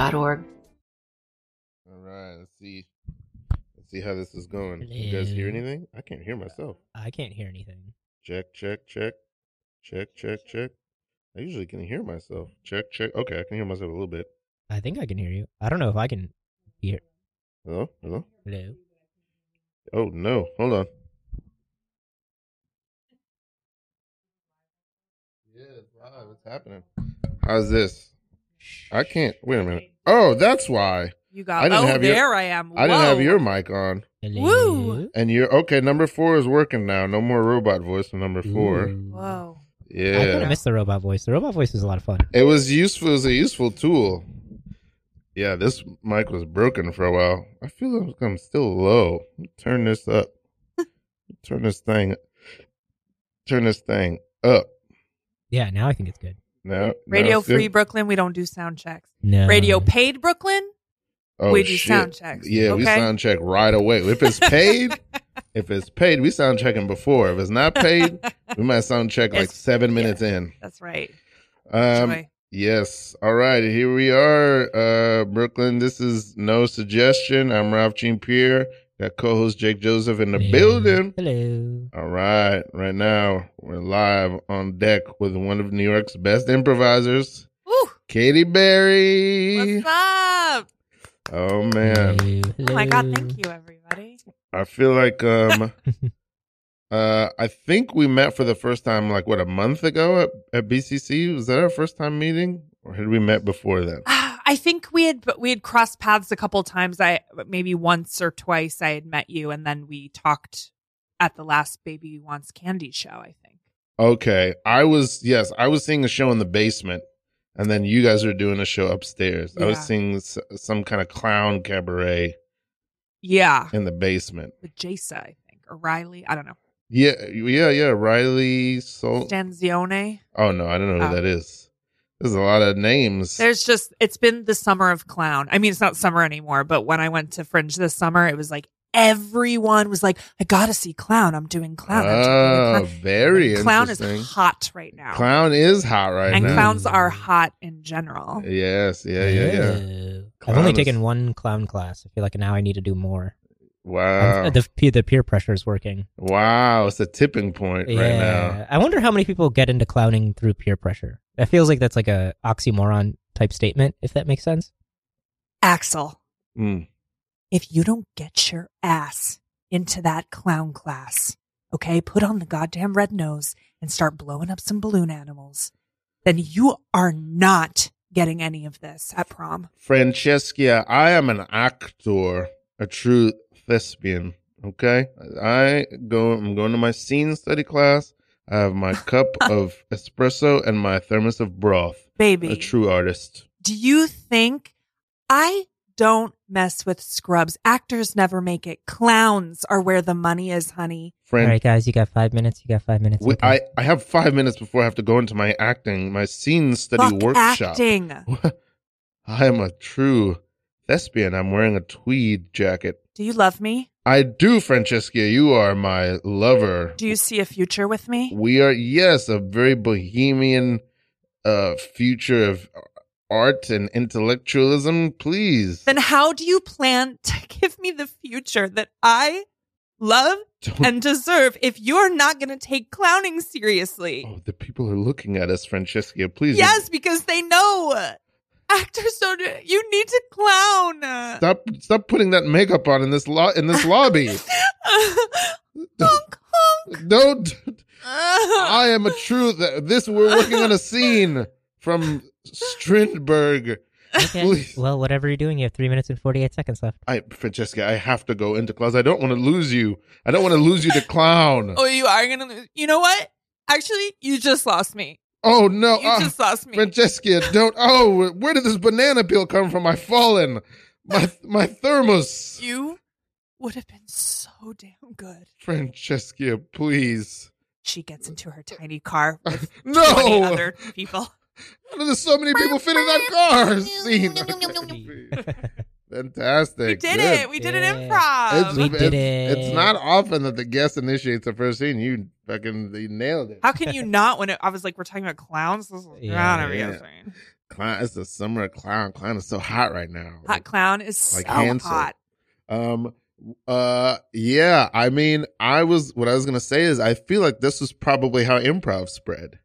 www.thebrightlight.org. All right, let's see. Let's see how this is going. Can you guys hear anything? I can't hear myself. I can't hear anything. Check, check, check. Check, check, check. I usually can hear myself. Check, check. Okay, I can hear myself a little bit. I think I can hear you. I don't know if I can hear. Hello? Hello? Hello. Oh, no. Hold on. Yeah, it's live. What's happening? How's this? I can't. Wait a minute. Oh, that's why. You got. I didn't oh, have your- there I am. I didn't have your mic on. Hello. Woo! And you're okay. Number four is working now. No more robot voice for number four. Ooh. Whoa. I kind of miss the robot voice. The robot voice is a lot of fun. it was useful. It was a useful tool. Yeah, this mic was broken for a while. I feel like I'm still low. Turn this up. turn this thing. Turn this thing up. Yeah, now I think it's good. Now, now Radio it's good? Free Brooklyn, we don't do sound checks. No. Radio Paid Brooklyn, Oh, we do shit. sound checks. Yeah, we sound check right away. If it's paid, if it's paid, we sound checking before. If it's not paid, we might sound check like It's- seven yeah. minutes in. That's right. Um, Joy. yes. All right. Here we are, uh, Brooklyn. This is no suggestion. I'm Ralph Jean Pierre. Got co-host Jake Joseph in the Hello. building. Hello. All right. Right now, we're live on deck with one of New York's best improvisers, Woo! Katy Berry. What's up? Oh man. Hello. Oh my God! Thank you, everybody. I feel like um uh I think we met for the first time like what a month ago at, at BCC. Was that our first time meeting or had we met before then? I think we had we had crossed paths a couple times. I maybe once or twice I had met you, and then we talked at the last Baby Wants Candy show. I think. Okay. I was yes, I was seeing a show in the basement and then you guys were doing a show upstairs. I was seeing some kind of clown cabaret Yeah, in the basement. with Jasa, I think, or Riley. I don't know. Yeah, yeah, yeah, Riley Sol Stanzione. Oh no, I don't know who Oh. that is. There's a lot of names. There's just it's been the summer of clown. I mean, it's not summer anymore, but when I went to Fringe this summer, it was like everyone was like, "I gotta see clown. I'm doing clown." I'm doing Oh, clown." very clown is hot right now, Clown is hot right and now. And clowns are hot in general. Yes, yeah, yeah, yeah. Oh. I've only is- taken one clown class. I feel like now I need to do more. Wow. And The, pe- the peer pressure is working. Wow, it's a tipping point yeah. right now. I wonder how many people get into clowning through peer pressure. That feels like that's like a oxymoron type statement, if that makes sense. Axel, Mm. if you don't get your ass into that clown class, okay, put on the goddamn red nose and start blowing up some balloon animals, then you are not getting any of this at prom. Francesca, I am an actor, a true thespian. Okay, I go. I'm going to my scene study class. I have my cup of espresso and my thermos of broth. Baby, A true artist. do you think I don't mess with scrubs? Actors never make it. Clowns are where the money is, honey. Friend, All right, guys, you got five minutes. You got five minutes. we, Okay. I I have five minutes before I have to go into my acting, my scene study Fuck workshop. acting. I am a true thespian. I'm wearing a tweed jacket. Do you love me? I do, Francesca. You are my lover. Do you see a future with me? We are, yes, a very bohemian uh, future of art and intellectualism. Please. Then how do you plan to give me the future that I love and deserve if you're not going to take clowning seriously? oh, the people are looking at us, Francesca. Please. Yes, because they know actors don't. You need to clown. Stop! Stop putting that makeup on in this lo- in this lobby. honk, honk. Don't. I am a true. th- This we're working on a scene from Strindberg. okay. please. Well, whatever you're doing, you have three minutes and 48 seconds left. I, Francesca, I have to go into class. I don't want to lose you. I don't want to lose you to clown. oh, you are gonna lose. You know what? Actually, you just lost me. Oh no, You ah, just lost me. Francesca, don't. Oh, where did this banana peel come from? I fallen. My my thermos. You would have been so damn good. Francesca, please. She gets into her tiny car with No. other people. There's so many people fit in that car. Scene. Fantastic. We did Good. it. We did an Yeah. improv. It's, We it's, did it. It's not often that the guest initiates the first scene. You fucking you nailed it. How can you not when it, I was like, we're talking about clowns? This is Yeah, not a yeah. real clown. It's the summer of clown. Clown is so hot right now. Hot clown is Like so hand hot. Um, uh, yeah. I mean, I was what I was gonna say is I feel like this was probably how improv spread.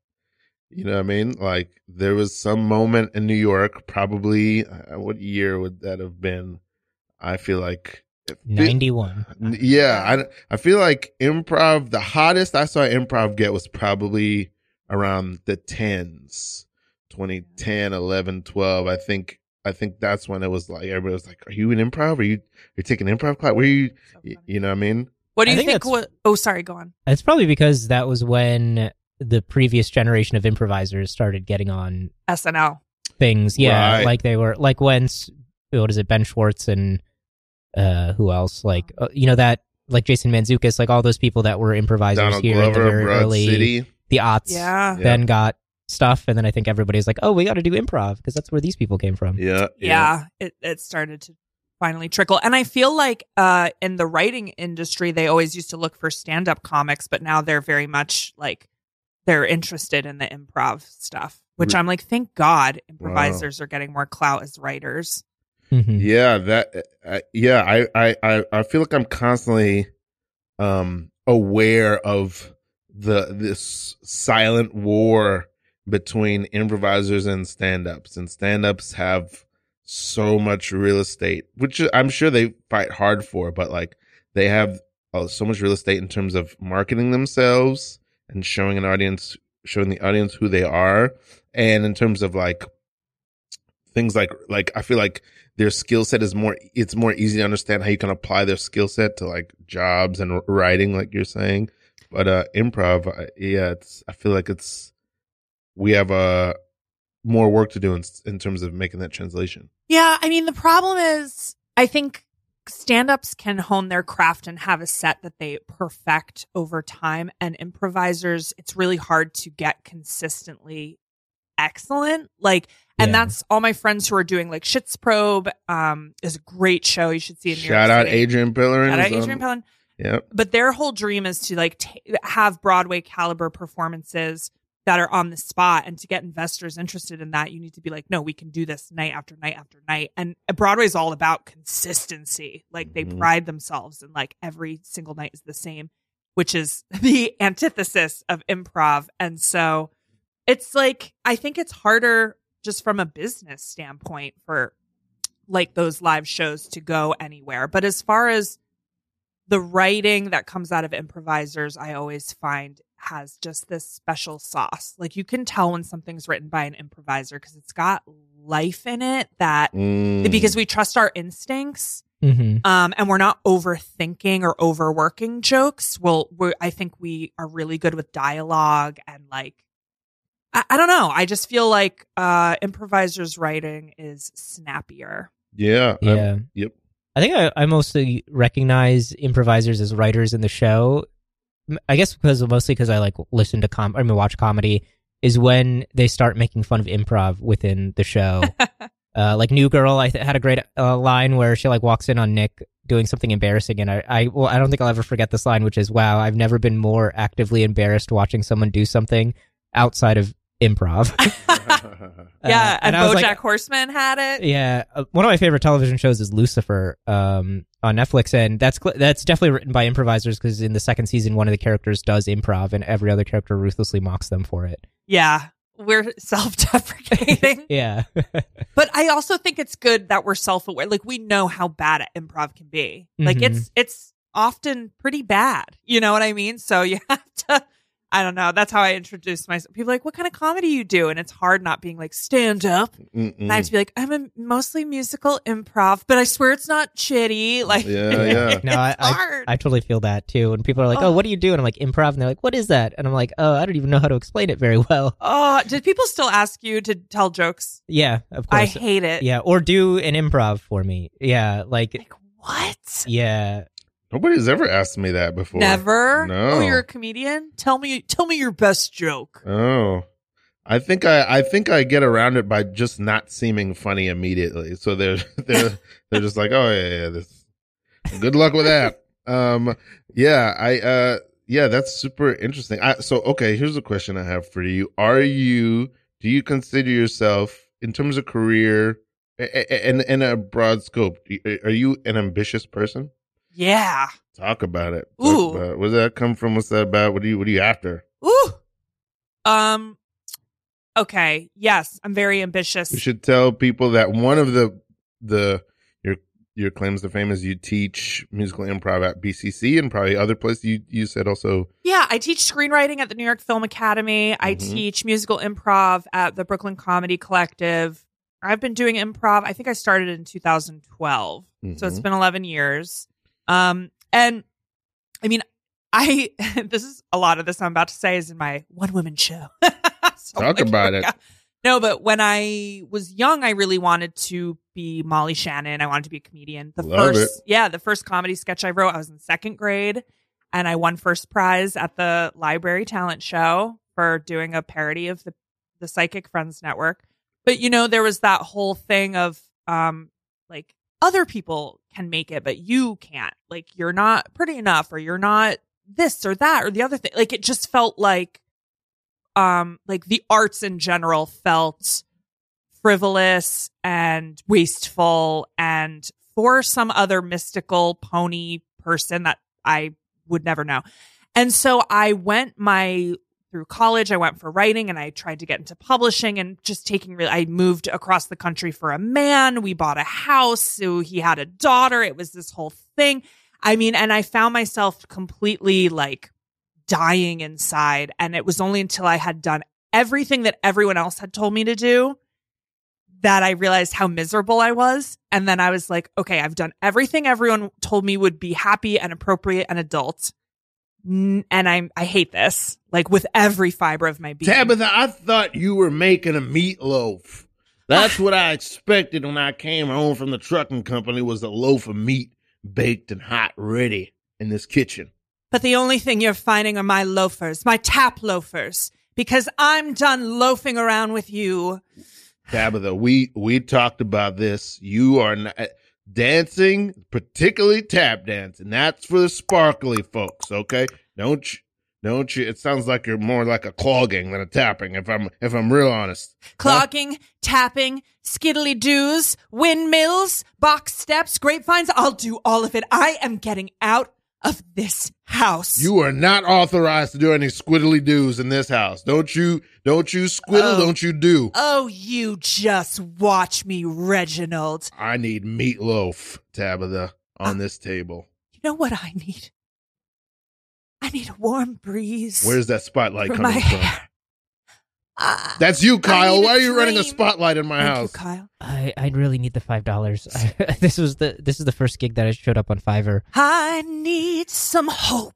You know what I mean? Like there was some moment in New York, probably. Uh, what year would that have been? I feel like it fe- 91. Yeah, I I feel like improv. The hottest I saw improv get was probably around the tens, 2010, 11, 12. I think I think that's when it was like everybody was like, "Are you in improv? Are you are you taking improv class? Where you? So. You know what I mean? What do I you think think? What, oh, sorry. Go on. It's probably because that was when the previous generation of improvisers started getting on SNL. things. Yeah, Right. like they were like when what is it, Ben Schwartz and uh who else? Like uh, you know that like Jason Mantzoukas, like all those people that were improvisers Donald here in the very Broad early City. the aughts. Yeah. Yeah. Then got stuff, and then I think everybody's like, oh, we got to do improv because that's where these people came from. Yeah, yeah, it, it started to finally trickle and i feel like uh in the writing industry they always used to look for stand-up comics but now they're very much like they're interested in the improv stuff which i'm like thank god improvisers are getting more clout as writers Mhm. Yeah, that. Uh, yeah, I, I, I, feel like I'm constantly, um, aware of the this silent war between improvisers and stand-ups, and stand-ups have so much real estate, which I'm sure they fight hard for, but like they have uh, so much real estate in terms of marketing themselves and showing an audience, showing the audience who they are, and in terms of like things like like I feel like their skill set is more it's more easy to understand how you can apply their skill set to like jobs and writing like you're saying. But uh improv yeah it's i feel like it's we have uh more work to do in, in terms of making that translation. Yeah i mean the problem is i think stand-ups can hone their craft and have a set that they perfect over time and improvisers it's really hard to get consistently excellent. Like and Yeah. that's all my friends who are doing like Shits Probe um is a great show. You should see in New shout out City. adrian Pillerin shout out Adrian Pellin yep. But their whole dream is to like t- have Broadway caliber performances that are on the spot and to get investors interested in that you need to be like no we can do this night after night after night. And Broadway is all about consistency. Like they Mhm. pride themselves and like every single night is the same which is the antithesis of improv. And so it's like I think it's harder just from a business standpoint for like those live shows to go anywhere but as far as the writing that comes out of improvisers i always find has just this special sauce like you can tell when something's written by an improviser because it's got life in it that Mm. because we trust our instincts Mhm. um, and we're not overthinking or overworking jokes. Well, we're, I think we are really good with dialogue and like, I, I don't know. I just feel like uh, improvisers writing is snappier. yeah I'm- Yeah. yep I think I, I mostly recognize improvisers as writers in the show. I guess because mostly because I like listen to com. I mean, watch comedy is when they start making fun of improv within the show. uh, like New Girl, I th- had a great uh, line where she like walks in on Nick doing something embarrassing, and I, I, well, I don't think I'll ever forget this line, which is, "Wow, I've never been more actively embarrassed watching someone do something outside of improv." yeah, Uh, and, I was BoJack like, Horseman had it. yeah, uh, one of my favorite television shows is Lucifer um, on Netflix, and that's cl- that's definitely written by improvisers because in the second season, one of the characters does improv, and every other character ruthlessly mocks them for it. Yeah, we're self-deprecating, Yeah, but I also think it's good that we're self-aware. Like we know how bad at improv can be. Like Mhm. it's it's often pretty bad. You know what I mean? So you have to. I don't know. That's how I introduce myself. People are like, what kind of comedy you do? And it's hard not being like stand up. Mm-mm. And I have to be like, I'm a mostly musical improv, but I swear it's not shitty. Like, Yeah, yeah. No, I- it's hard. I totally feel that too. And people are like, Oh. "Oh, what do you do?" And I'm like, "Improv," and they're like, "What is that?" And I'm like, "Oh, I don't even know how to explain it very well." oh, did people still ask you to tell jokes? Yeah, of course. I hate it. yeah, or do an improv for me. Yeah, like Like what? yeah, nobody's ever asked me that before Never. no Oh, you're a comedian. Tell me. Tell me your best joke. Oh, I think I I think I get around it by just not seeming funny immediately. So they're they're they're just like, oh yeah, yeah, this. Good luck with that. Um, yeah, I uh, yeah, that's super interesting. I so okay. Here's a question I have for you: Are you do you consider yourself in terms of career and in a broad scope, are you an ambitious person? Yeah. Talk about it. Talk Ooh. about it. Where does that come from? What's that about? What are you What are you after? Ooh. Um. Okay. Yes, I'm very ambitious. We should tell people that one of the the your your claims to fame is you teach musical improv at BCC and probably other places. You you said also Yeah, I teach screenwriting at the New York Film Academy. I Mhm. teach musical improv at the Brooklyn Comedy Collective. I've been doing improv. I think I started in 2012. So it's been 11 years. Um and I mean I this is a lot of this I'm about to say is in my one woman show. So, Talk about it. No, but when I was young, I really wanted to be Molly Shannon. I wanted to be a comedian. The Love first, yeah, the first comedy sketch I wrote, I was in second grade, and I won first prize at the library talent show for doing a parody of the the Psychic Friends Network. But you know, there was that whole thing of um, like other people can make it, but you can't. Like you're not pretty enough, or you're not this or that or the other thing. Like it just felt like um like the arts in general felt frivolous and wasteful and for some other mystical pony person that I would never know. And so I went my through college I went for writing and I tried to get into publishing and just taking real I moved across the country for a man. We bought a house. So he had a daughter. It was this whole thing. I mean, and I found myself completely like dying inside. And it was only until I had done everything that everyone else had told me to do that I realized how miserable I was. And then I was like, okay, I've done everything everyone told me would be happy and appropriate and adult. And I'm, I hate this, like with every fiber of my being. Tabitha, I thought you were making a meatloaf. That's ah. what I expected when I came home from the trucking company was a loaf of meat baked and hot ready in this kitchen. But the only thing you're finding are my loafers, my tap loafers, because I'm done loafing around with you. Tabitha, we we talked about this. You are not, dancing, particularly tap dancing. That's for the sparkly folks, okay? Don't you don't you it sounds like you're more like a clogging than a tapping if I'm if I'm real honest. Clogging, tapping, skiddly doos, windmills, box steps, grapevines. I'll do all of it. I am getting out of this house. You are not authorized to do any squiddly doos in this house. Don't you don't you squiddle, Oh. don't you do. Oh, you just watch me, Reginald. I need meatloaf, Tabitha, on uh, this table. You know what I need? I need a warm breeze. Where's that spotlight from my coming from? hair. Ah, That's you, Kyle. Why are you running a spotlight in my thank house? you, Kyle. I I really need the five dollars. this was the this is the first gig that I showed up on Fiverr. I need some hope.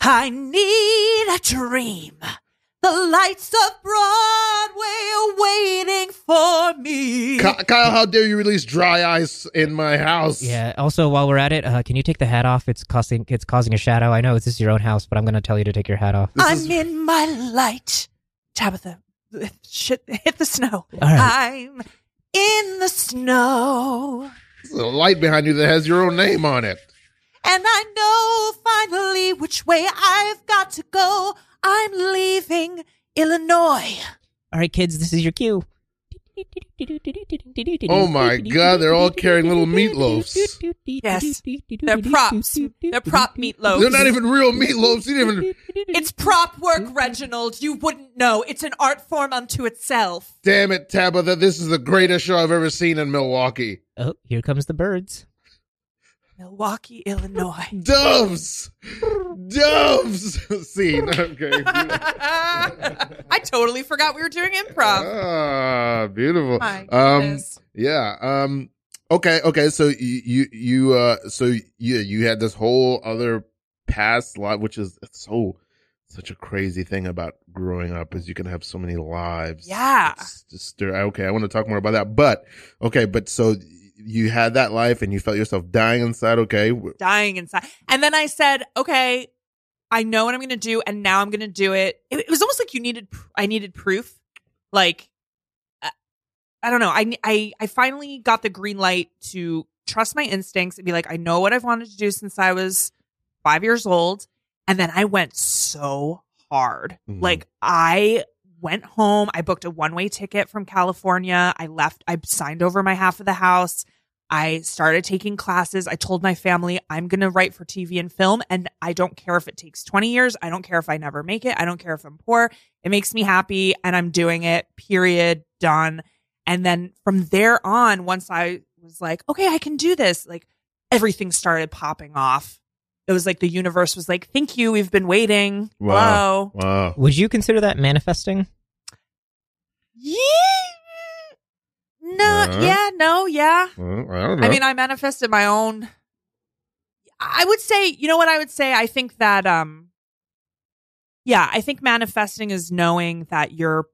I need a dream. The lights of Broadway are waiting for me. Kyle, how dare you release dry ice in my house? Yeah. Also, while we're at it, uh, can you take the hat off? It's causing it's causing a shadow. I know this is your own house, but I'm going to tell you to take your hat off. This I'm is- in my light. Tabitha, shit, hit the snow. All right. I'm in the snow. There's a light behind you that has your own name on it. And I know finally which way I've got to go. I'm leaving Illinois. All right, kids, this is your cue. Oh, oh my God, they're all carrying little meatloafs. Yes, they're props. They're prop meatloafs. They're not even real meatloafs. You even. It's prop work, Reginald. You wouldn't know. It's an art form unto itself. Damn it, Tabitha. This is the greatest show I've ever seen in Milwaukee. Oh, here comes the birds. Milwaukee, Illinois. Doves! Doves! Scene. Okay. I totally forgot we were doing improv. ah, beautiful. My Um, goodness. yeah. Um, okay. Okay. So you, you, you, uh, so you, you had this whole other past life, which is so, such a crazy thing about growing up is you can have so many lives. Yeah. It's just, okay. I want to talk more about that, but okay. But so you had that life and you felt yourself dying inside. Okay. dying inside. And then I said, okay, I know what I'm going to do, and now I'm going to do it. it. It was almost like you needed I needed proof. Like, uh, I don't know. I, I, I finally got the green light to trust my instincts and be like, I know what I've wanted to do since I was five years old. And then I went so hard. Mhm. Like, I went home. I booked a one way ticket from California. I left, I signed over my half of the house. I started taking classes. I told my family I'm going to write for TV and film. And I don't care if it takes 20 years. I don't care if I never make it. I don't care if I'm poor. It makes me happy and I'm doing it, period, done. And then from there on, once I was like, okay, I can do this, like everything started popping off. It was like the universe was like, thank you. We've been waiting. Wow. Hello. Wow. Would you consider that manifesting? Yeah. No, Uh-huh. yeah, no, yeah. Well, I don't know. I mean, I manifested my own. I would say, you know what I would say? I think that, um, yeah, I think manifesting is knowing that you're,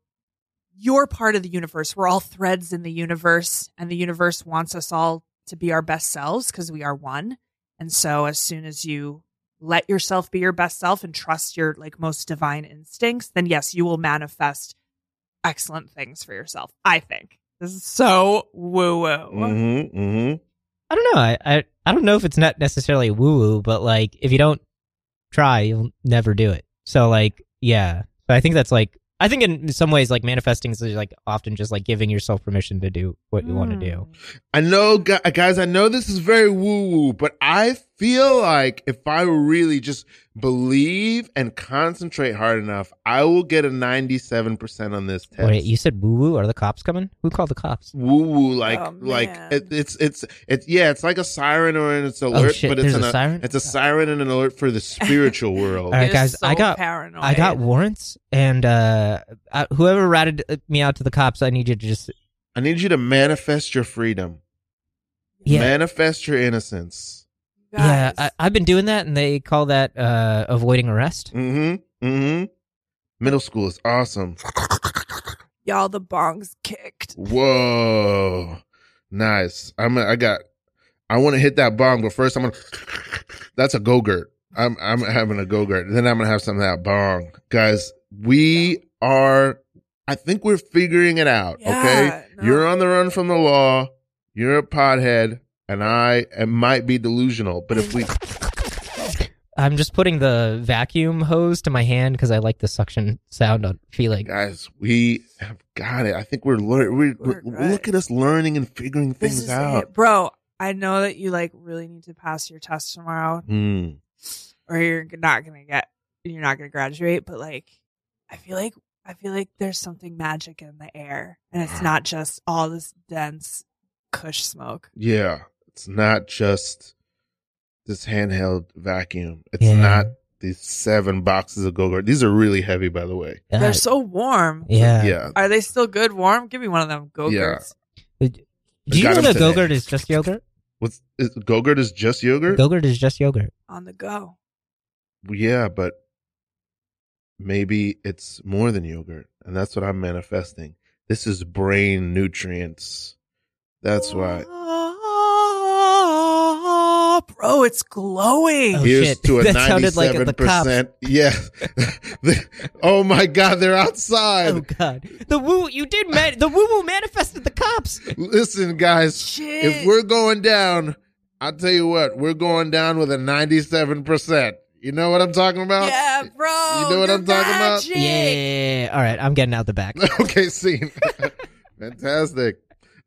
you're part of the universe. We're all threads in the universe, and the universe wants us all to be our best selves because we are one. And so, as soon as you let yourself be your best self and trust your like most divine instincts, then yes, you will manifest excellent things for yourself. I think this is so woo woo. mm-hmm, mm-hmm. I don't know. I, I I don't know if it's not necessarily woo woo, but like if you don't try, you'll never do it. So like yeah. But I think that's like I think in some ways like manifesting is like often just like giving yourself permission to do what you want to do. I know, guys, I know this is very woo woo, but I feel like if I really just believe and concentrate hard enough, I will get a 97% on this test. Wait, you said woo woo? Are the cops coming? Who called the cops? woo woo like Oh, like it, it's it's it's yeah it's like a siren or an it's alert oh shit! but it's There's an, a siren. it's a siren and an alert for the spiritual world All right, It is guys, I got- paranoid. I got warrants, and uh, uh, whoever ratted me out to the cops, I need you to just i need you to manifest your freedom yeah. manifest your innocence Yeah, Guys. I, I've been doing that, and they call that uh, avoiding arrest. mm-hmm mm-hmm. Middle school is awesome. Y'all the bongs kicked. whoa. Nice. I'm i got i want to hit that bong but first i'm gonna that's a go-gurt. I'm i'm having a go-gurt. Then i'm gonna have some of that bong. Guys we are i think we're figuring it out okay? No. you're on the run from the law. You're a pothead and i am, might be delusional but if we I'm just putting the vacuum hose to my hand because I like the suction sound on feeling. guys we have got it i think we're learning we're, We're we're- right. look at us learning and figuring things out it. bro. I know that you like really need to pass your test tomorrow, Hmm. or you're not gonna get, you're not gonna graduate. But like, I feel like I feel like there's something magic in the air, and it's not just all this dense Kush smoke. Yeah, it's not just this handheld vacuum. It's Yeah. not these seven boxes of go-gurt. These are really heavy, by the way. Yeah. They're so warm. yeah. Yeah, Are they still good warm? Give me one of them go gurts. Do you know that today. Go-Gurt is just yogurt? what's is, go-gurt is just yogurt? Go-Gurt is just yogurt. on the go. yeah, but maybe it's more than yogurt, and that's what I'm manifesting. This is brain nutrients. That's why. Oh. Bro, it's glowing. Oh, Here's shit. to a That sounded like ninety-seven the cops. percent. Yeah. oh my God, they're outside. Oh god, the woo! You did man- the woo woo manifested the cops. Listen, guys. Shit. if we're going down, I'll tell you what, we're going down with a 97%. You know what I'm talking about? yeah, bro. You know what I'm talking about? magic. Yeah. All right, I'm getting out the back. okay, scene. Fantastic.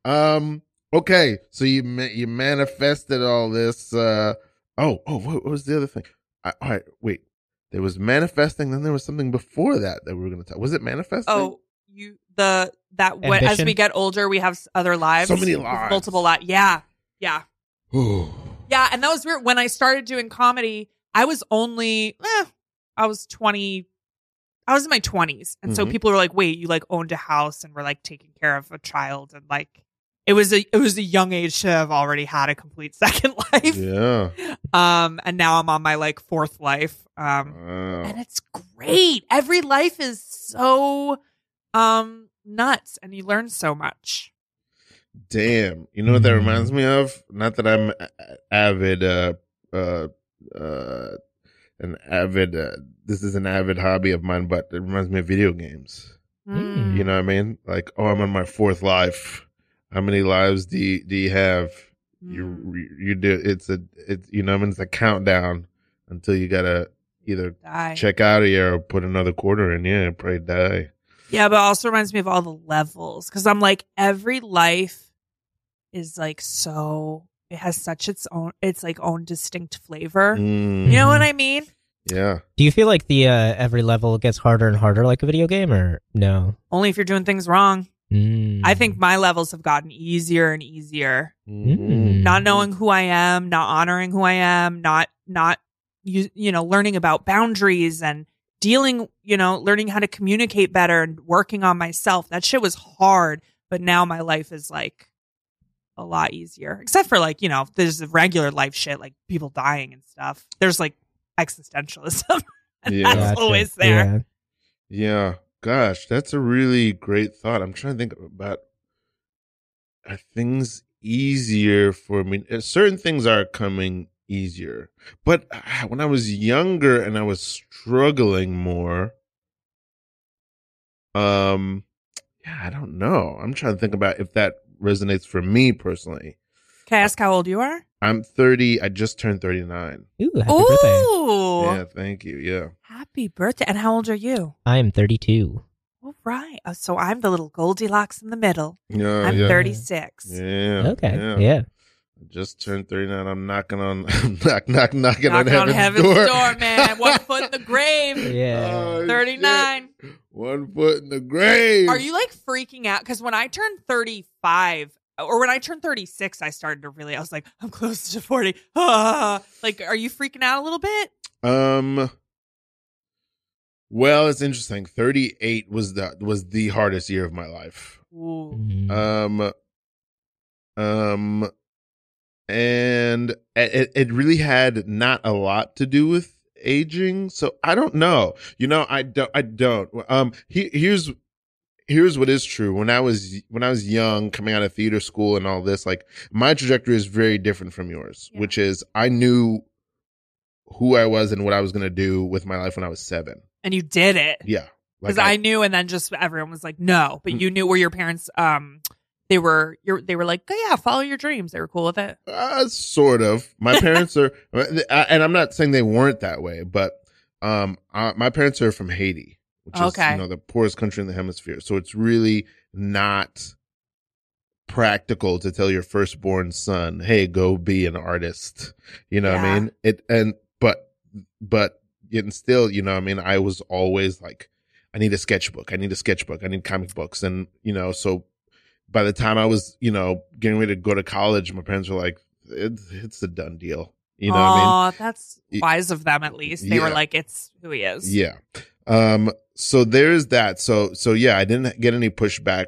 Um, okay, so you you manifested all this. Uh, oh, oh, what, what was the other thing? I, all right, wait. There was manifesting, then there was something before that that we were going to talk. Was it manifesting? Oh, you the that when, as we get older, we have other lives. So many lives. multiple lives. Yeah, yeah, Ooh. yeah. And that was weird. When I started doing comedy, I was only, eh, I was twenty. I was in my twenties, and so Mhm. people were like, "Wait, you like owned a house and were like taking care of a child, and like it was a it was a young age to have already had a complete second life." yeah. Um, and now I'm on my like fourth life. Um, Wow. and it's great. Every life is so um nuts and you learn so much. Damn. You know what that Mhm. reminds me of? Not that I'm a- a- avid, uh, uh, uh, an avid, uh, this is an avid hobby of mine, but it reminds me of video games. Mm. You know what I mean? Like, oh, I'm on my fourth life. How many lives do you, do you have? Mm. You, you do, it's a, it's, you know, I mean, it's a countdown until you gotta either Die. check out of here or put another quarter in. Yeah, probably die. Yeah, but it also reminds me of all the levels because I'm like every life is like so it has such its own its like own distinct flavor. Mm, You know what I mean? yeah. Do you feel like the uh, every level gets harder and harder like a video game, or no? Only if you're doing things wrong. Mm. I think my levels have gotten easier and easier. Mm. Not knowing who I am, not honoring who I am, not not you you know learning about boundaries and dealing, you know, learning how to communicate better and working on myself. That shit was hard, but now my life is like a lot easier. Except for like, you know, there's the regular life shit like people dying and stuff. There's like existentialism. and Yeah. that's Gotcha. always there. Yeah. Yeah. Gosh, that's a really great thought. I'm trying to think about are things easier for me? Uh, Certain things are coming easier. But ah, when I was younger and I was struggling more, um, yeah, I don't know. I'm trying to think about if that resonates for me personally. Can I ask how old you are? I'm 30. I just turned 39. Ooh, happy birthday! Yeah, thank you. Yeah. Happy birthday. And how old are you? I am 32. All right. Uh, So I'm the little Goldilocks in the middle. Yeah. I'm yeah. 36. Yeah. okay, Yeah. yeah. Just turned 39. I'm knocking on, knock, knock, knocking on Knocking on heaven's, heaven's door. door. man. One foot in the grave. Yeah. Oh, 39. shit. One foot in the grave. Are you like freaking out? Because when I turned 35, or when I turned 36, I started to really, I was like, I'm close to 40. Ah. like, are you freaking out a little bit? Um. Well, it's interesting. 38 was the was the hardest year of my life. Ooh. Mm. Um. Um. And it it really had not a lot to do with aging. So I don't know. You know, I don't. I don't. Um. He, here's here's what is true. When I was when I was young, coming out of theater school and all this, like my trajectory is very different from yours. Yeah. Which is I knew who I was and what I was going to do with my life when I was seven. And you did it. Yeah. Because Like I, knew, and then just everyone was like, no. But Mm. you knew where your parents, um, they were, you're, they were like, oh, yeah, follow your dreams. They were cool with it. Uh, sort of. My parents are, and I'm not saying they weren't that way, but um, uh, my parents are from Haiti, which Okay. is you know the poorest country in the hemisphere. So it's really not practical to tell your firstborn son, "Hey, go be an artist." You know what I mean? It and but but and still, you know, what I mean, I was always like, I need a sketchbook. I need a sketchbook. I need comic books, and you know, so by the time I was, you know, getting ready to go to college, my parents were like, "It's it's a done deal." You know what I mean? That's wise of them at least. They were like, it's who he is. Yeah. Um, so there's that. So, so yeah, I didn't get any pushback.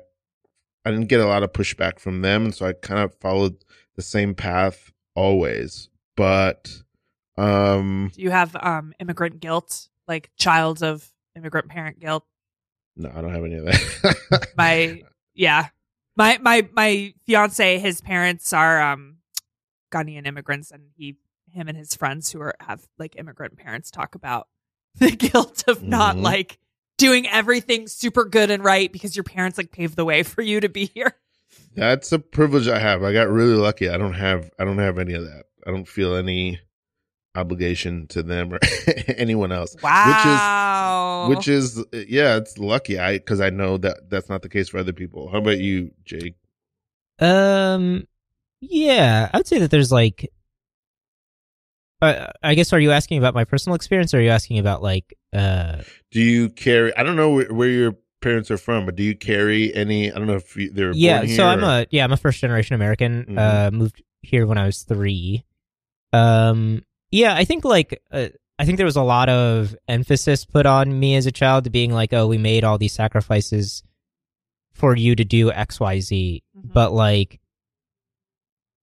I didn't get a lot of pushback from them. And so I kind of followed the same path always. But, um, Do you have um immigrant guilt, like child of immigrant parent guilt? no, I don't have any of that. My yeah, my my my fiance, his parents are um Ghanaian immigrants, and he him and his friends who are have like immigrant parents talk about the guilt of not Mhm. like doing everything super good and right because your parents like paved the way for you to be here. That's a privilege I have. I got really lucky. I don't have, I don't have any of that. I don't feel any obligation to them or anyone else. Wow. Which is which is, yeah, it's lucky. I, cause I know that that's not the case for other people. How about you, Jake? Um, yeah, I would say that there's like, uh, I guess, are you asking about my personal experience, or are you asking about like, uh, Do you carry? I don't know where, where your parents are from, but do you carry any? I don't know if you, they're yeah? born here So I'm or- a yeah, I'm a first generation American. Mhm. Uh, moved here when I was three. Um, yeah, I think like, uh, I think there was a lot of emphasis put on me as a child to being like, oh, we made all these sacrifices for you to do X, Y, Z, Mhm. but like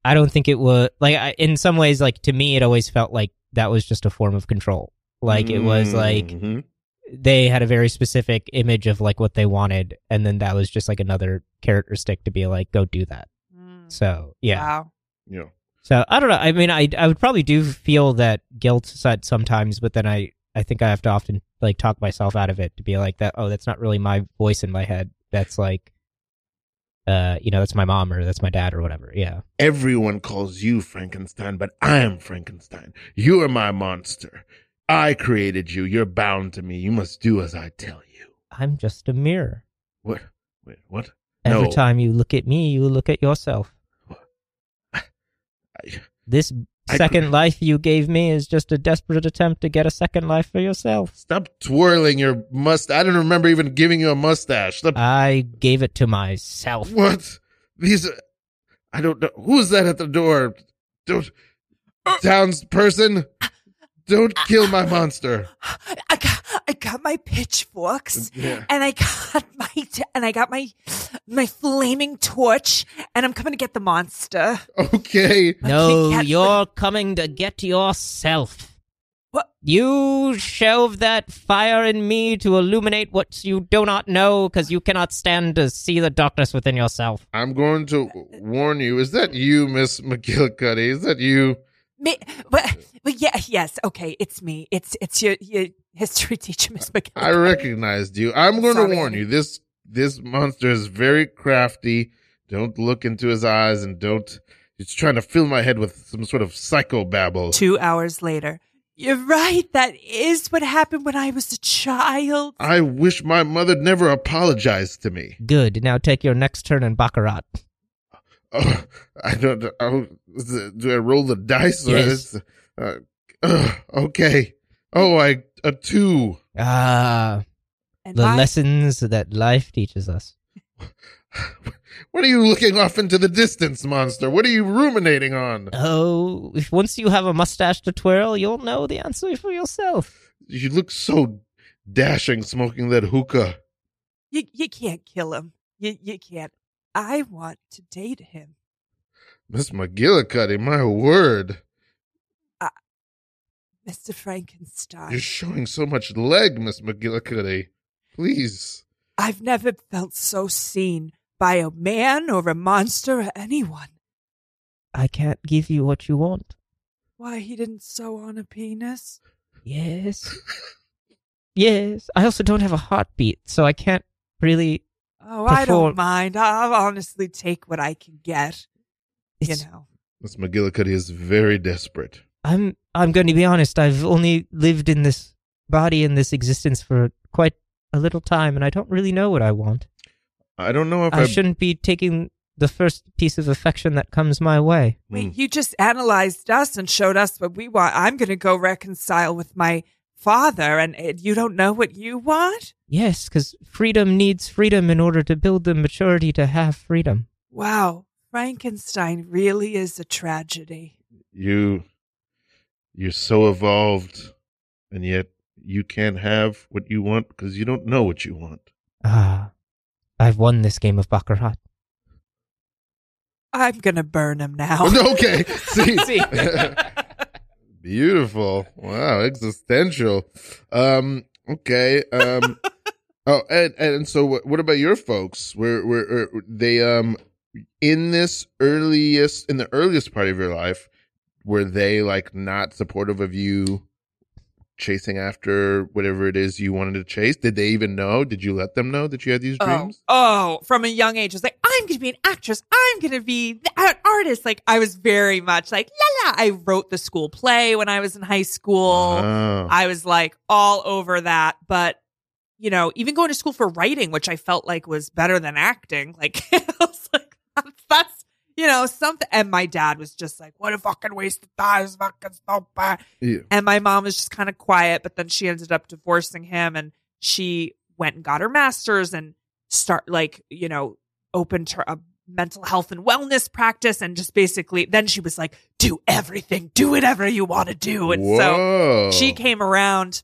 i don't think it was like I, in some ways like to me it always felt like that was just a form of control like it was like Mhm. they had a very specific image of like what they wanted and then that was just like another character stick to be like go do that Mm. so yeah Wow. yeah. so i don't know i mean i i would probably do feel that guilt set sometimes but then i i think i have to often like talk myself out of it to be like that oh that's not really my voice in my head that's like uh you know that's my mom or that's my dad or whatever yeah Everyone calls you Frankenstein, but I am Frankenstein. You are my monster. I created you. You're bound to me. You must do as I tell you. I'm just a mirror. What? Wait, what? Every No. time you look at me, you look at yourself. I, This second could- life you gave me is just a desperate attempt to get a second life for yourself. stop twirling your must. I don't remember even giving you a mustache. Stop. I gave it to myself. what? These. are- I don't know. Who's that at the door? Don't. Uh, townsperson. Don't kill my monster. I got, I got my pitchforks Yeah. and I got my, t- and I got my, my flaming torch and I'm coming to get the monster. Okay. No, can't- you're coming to get yourself. What? You shelve that fire in me to illuminate what you do not know, because you cannot stand to see the darkness within yourself. I'm going to warn you. Is that you, Miss McGillicuddy? Is that you? Me, but, but yeah, yes, okay, it's me. It's, it's your, your history teacher, Miss McGann. I recognized you. I'm going to warn you. This this monster is very crafty. Don't look into his eyes and don't. It's trying to fill my head with some sort of psychobabble. Two hours later. You're right. That is what happened when I was a child. I wish my mother never apologized to me. Good. Now take your next turn in Baccarat. Oh, I don't. Oh, do I roll the dice? Or Yes. is, uh, ugh, okay. Oh, I a two. Ah, And the my- lessons that life teaches us. What are you looking off into the distance, monster? What are you ruminating on? Oh, if once you have a mustache to twirl, you'll know the answer for yourself. You look so dashing smoking that hookah. You, you can't kill him. You, you can't. I want to date him. Miss McGillicuddy, my word. Mr. Frankenstein. You're showing so much leg, Miss McGillicuddy. Please. I've never felt so seen by a man or a monster or anyone. I can't give you what you want. Why he didn't sew on a penis? Yes. yes. I also don't have a heartbeat, so I can't really. Oh, I don't mind. I'll honestly take what I can get. You know. Miss McGillicuddy is very desperate. I'm. I'm going to be honest. I've only lived in this body in this existence for quite a little time, and I don't really know what I want. I don't know if I I, shouldn't be taking the first piece of affection that comes my way. Wait, Mm. you just analyzed us and showed us what we want. I'm going to go reconcile with my father, and uh, you don't know what you want? Yes, because freedom needs freedom in order to build the maturity to have freedom. Wow. Frankenstein really is a tragedy. you you're so evolved and yet you can't have what you want because you don't know what you want. Ah, I've won this game of Baccarat. I'm going to burn him now. okay. See. See. Beautiful. Wow, existential. Um okay. Um Oh, and and so what, what about your folks? Were were are they um in this earliest in the earliest part of your life were they like not supportive of you chasing after whatever it is you wanted to chase? Did they even know? Did you let them know that you had these Oh, dreams? oh, from a young age, I was like, I'm going to be an actress. I'm going to be an artist. Like, I was very much like, la la. I wrote the school play when I was in high school. Oh. I was like all over that. But, you know, even going to school for writing, which I felt like was better than acting, like, I was like, you know, something. And my dad was just like, what a fucking waste of time. It's fucking so bad. Yeah. And my mom was just kind of quiet, but then she ended up divorcing him and she went and got her master's and start like, you know, opened her a mental health and wellness practice and just basically then she was like, do everything, do whatever you want to do. And so she came around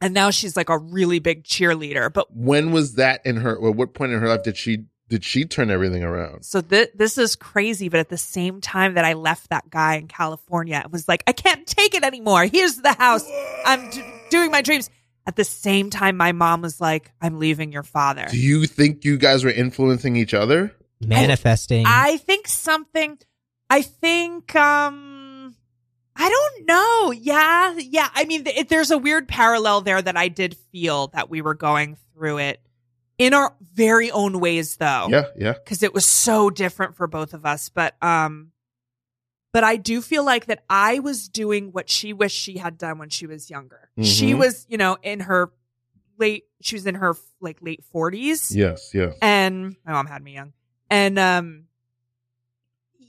and now she's like a really big cheerleader. But when was that in her or what point in her life did she did she turn everything around? so th- this is crazy. But at the same time that I left that guy in California, it was like, I can't take it anymore. Here's the house. I'm d- doing my dreams. At the same time, my mom was like, I'm leaving your father. Do you think you guys were influencing each other? Manifesting. I think something, I think, um, I don't know. Yeah. Yeah. I mean, th- there's a weird parallel there that I did feel that we were going through it in our very own ways, though. Yeah, yeah. because it was so different for both of us. But um, but I do feel like that I was doing what she wished she had done when she was younger. She Mhm. was, you know, in her late. She was in her like late forties. Yes, yes. and my mom had me young and um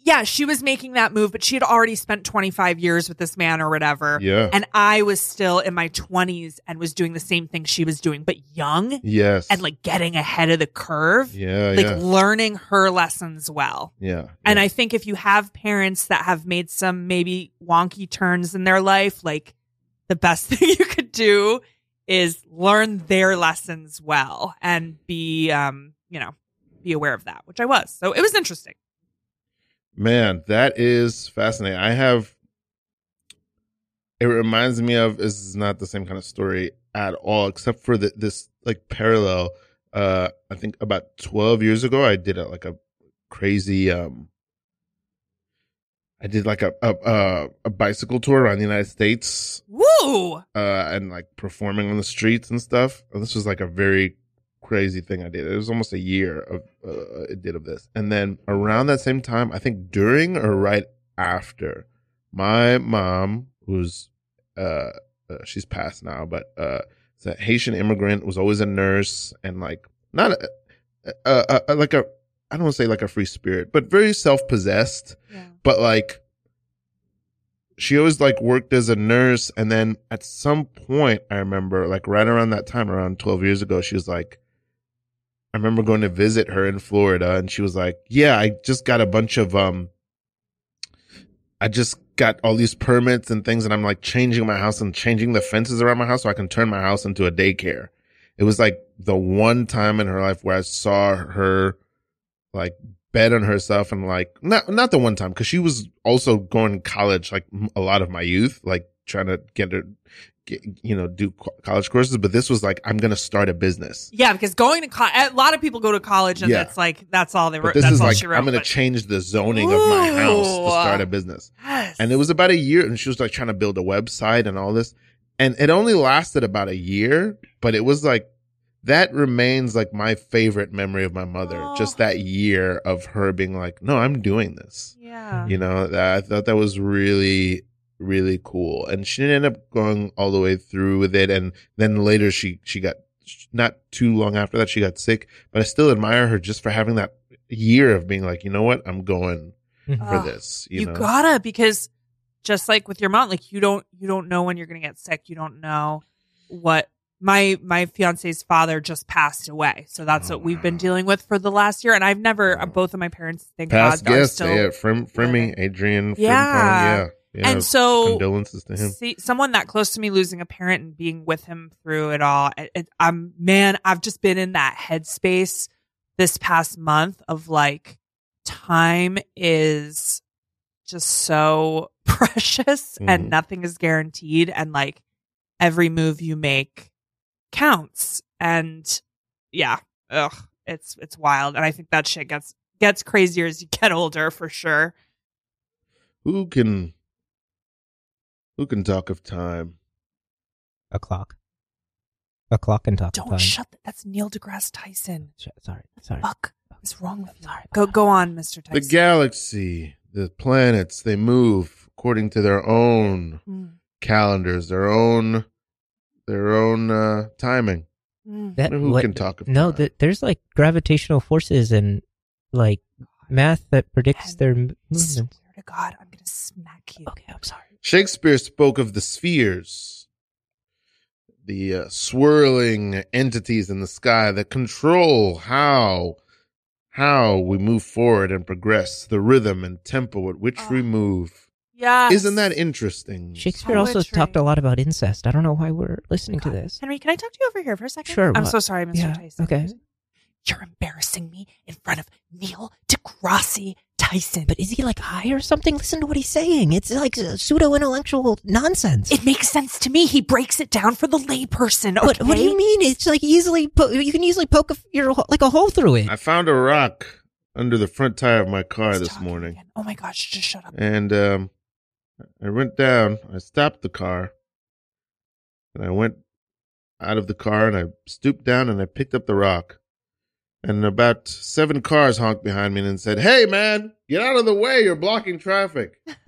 yeah she was making that move but she had already spent 25 years with this man or whatever Yeah. and i was still in my 20s and was doing the same thing she was doing but young yes. and like getting ahead of the curve yeah, like yeah. learning her lessons well yeah. and yeah. i think if you have parents that have made some maybe wonky turns in their life like the best thing you could do is learn their lessons well and be um you know be aware of that which i was so it was interesting Man, that is fascinating. I have. It reminds me of this is not the same kind of story at all, except for the, this like parallel. Uh, I think about twelve years ago, I did a, like a crazy. um I did like a a, a a bicycle tour around the United States, woo uh, and like performing on the streets and stuff. And this was like a very crazy thing I did. It was almost a year of uh, it did of this, and then around that same time, I think during or right after, my mom, who's uh, uh she's passed now, but uh, a Haitian immigrant, was always a nurse and like not a, a, a, like a I don't want to say like a free spirit, but very self possessed but like she always like worked as a nurse. And then at some point i remember like right around that time around 12 years ago she was like i remember going to visit her in florida and she was like yeah i just got a bunch of um i just got all these permits and things and i'm like changing my house and changing the fences around my house so i can turn my house into a daycare. It was like the one time in her life where i saw her like bet on herself and like not not the one time because she was also going to college like a lot of my youth like trying to get her get, you know do college courses but this was like i'm gonna start a business yeah because going to college a lot of people go to college and Yeah. that's like that's all they wrote this that's is all like she wrote i'm gonna but- change the zoning of my house to start a business yes. and it was about a year and she was like trying to build a website and all this and it only lasted about a year but it was like that remains like my favorite memory of my mother Oh. just that oh. year of her being like no i'm doing this yeah you know that i thought that was really really cool. And she didn't end up going all the way through with it. And then later she she got not too long after that she got sick. But i still admire her just for having that year of being like you know what? I'm going mm-hmm. for Ugh. this you, you, know? gotta because just like with your mom like you don't you don't know when you're gonna get sick. You don't know what my my fiance's father just passed away. So that's Oh, what we've been oh, dealing with for the last year. And i've never Wow. both of my parents thank past god are guest still yeah from from me living. adrian Frimpong, Yeah. yeah yeah and so condolences to him. see someone that close to me losing a parent and being with him through it all it, it, i'm man i've just been in that headspace this past month of like time is just so precious Mhm. and nothing is guaranteed and like every move you make counts. And yeah ugh it's it's wild. And i think that shit gets gets crazier as you get older for sure. Who can who can talk of time A clock. A clock and talk. don't time. shut th- that's neil degrasse tyson Sh- Sorry, sorry. fuck What's wrong with you Sorry. go go on mr Tyson. the galaxy the planets they move according to their own Mm, calendars their own their own uh timing mm. That who what- can talk of No, time? th- there's like gravitational forces and like math that predicts Ben, their m- I movements. swear to god i'm gonna smack you Okay, I'm sorry. Shakespeare spoke of the spheres, the uh, swirling entities in the sky that control how how we move forward and progress, the rhythm and tempo at which we Ah. move. yeah Isn't that interesting? Shakespeare also talked a lot about incest. I don't know why we're listening to this. henry can i talk to you over here for a second Sure, i'm what? so sorry mr Yeah, tyson okay. you're embarrassing me in front of neil degrasse tyson But is he like high or something? Listen to what he's saying. It's like pseudo intellectual nonsense. It makes sense to me. He breaks it down for the layperson. What, what do you mean? It's like easily po- you can easily poke a, f- your like a hole through it. I found a rock under the front tire of my car He's this morning. again. Oh my gosh! Just shut up. And um, I went down, I stopped the car, and I went out of the car and I stooped down and I picked up the rock. And about seven cars honked behind me and said, Hey, man, get out of the way. You're blocking traffic.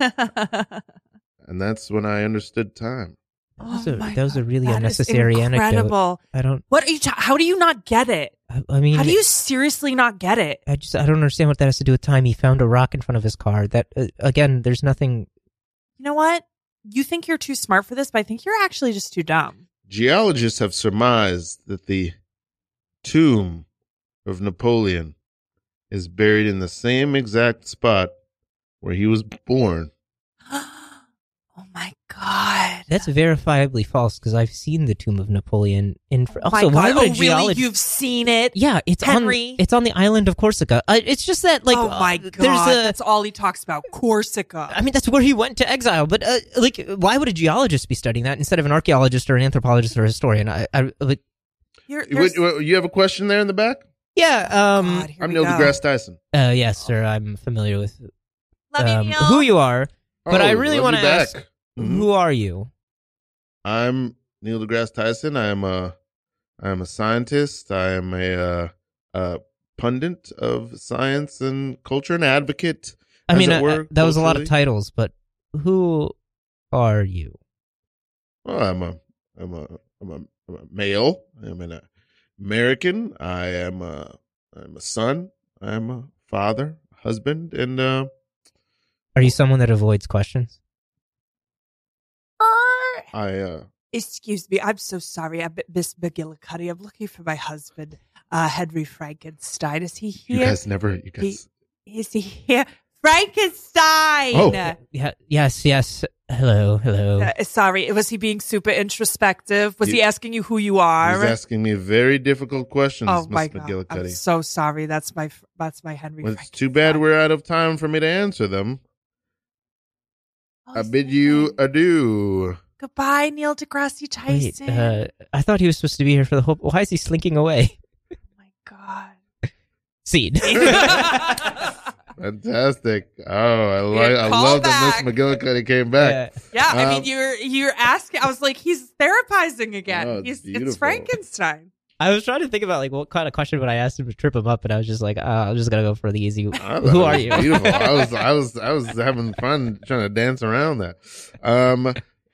And that's when I understood time. That was Oh a, my that was a God, really that is unnecessary anecdote. incredible. I don't. What are you? Ta- how do you not get it? I, I mean, How do you seriously not get it? I just I don't understand what that has to do with time. He found a rock in front of his car. That uh, again, there's nothing. You know what? You think you're too smart for this, but I think you're actually just too dumb. Geologists have surmised that the tomb of Napoleon is buried in the same exact spot where he was born. oh my god. That's verifiably false because I've seen the tomb of Napoleon. In fr- Oh my also, why God. would a oh, really? geologist? You've seen it? yeah, it's Henry? on it's on the island of Corsica. Uh, it's just that like oh uh, my god. there's a. That's all he talks about. Corsica. I mean, that's where he went to exile. But uh, like, why would a geologist be studying that instead of an archaeologist or an anthropologist or a historian? I, I like, You're, Wait, wait, you have a question there in the back? Yeah. Um. God, I'm Neil go. deGrasse Tyson. Uh. Yes, sir. I'm familiar with Love you, um, Neil. who you are. But I really love wanna you back. ask- Mhm. Who are you? I'm Neil deGrasse Tyson. I am a I am a scientist. I am a uh, uh, pundit of science and culture, and advocate. I as mean, it uh, were, that was a lot of culturally. titles, but who are you? Well, I'm a I'm a I'm a, I'm a male. I'm an American. I am a I'm a son. I am a father, husband, and uh, Are you someone that avoids questions? I uh, Excuse me, I'm so sorry. I'm Miss McGillicuddy. I'm looking for my husband, uh, Henry Frankenstein. Is he here? you here? guys never you guys. Is he here? Frankenstein! Oh. Yeah. Yes. Yes. Hello. Hello. Uh, sorry, was he being super introspective? Was He- he asking you who you are? He's asking me very difficult questions, oh Miss my god! I'm so sorry. That's my that's my Henry. Well, it's too bad we're out of time for me to answer them. Oh, I bid you adieu. goodbye, Neil deGrasse Wait. Tyson. Uh, I thought he was supposed to be here for the whole. Why is he slinking away? oh my god. Seed. Fantastic. Oh, I like I love back. that Miss McGillicuddy came back. Yeah, I Um, mean, you're you're asking. I was like, he's therapizing again. Oh, it's he's, beautiful. it's Frankenstein. I was trying to think about like what kind of question would I ask him to trip him up, and I was just like, uh, I'm just gonna go for the easy. Who are you? Beautiful. I was I was I was having fun trying to dance around that. Um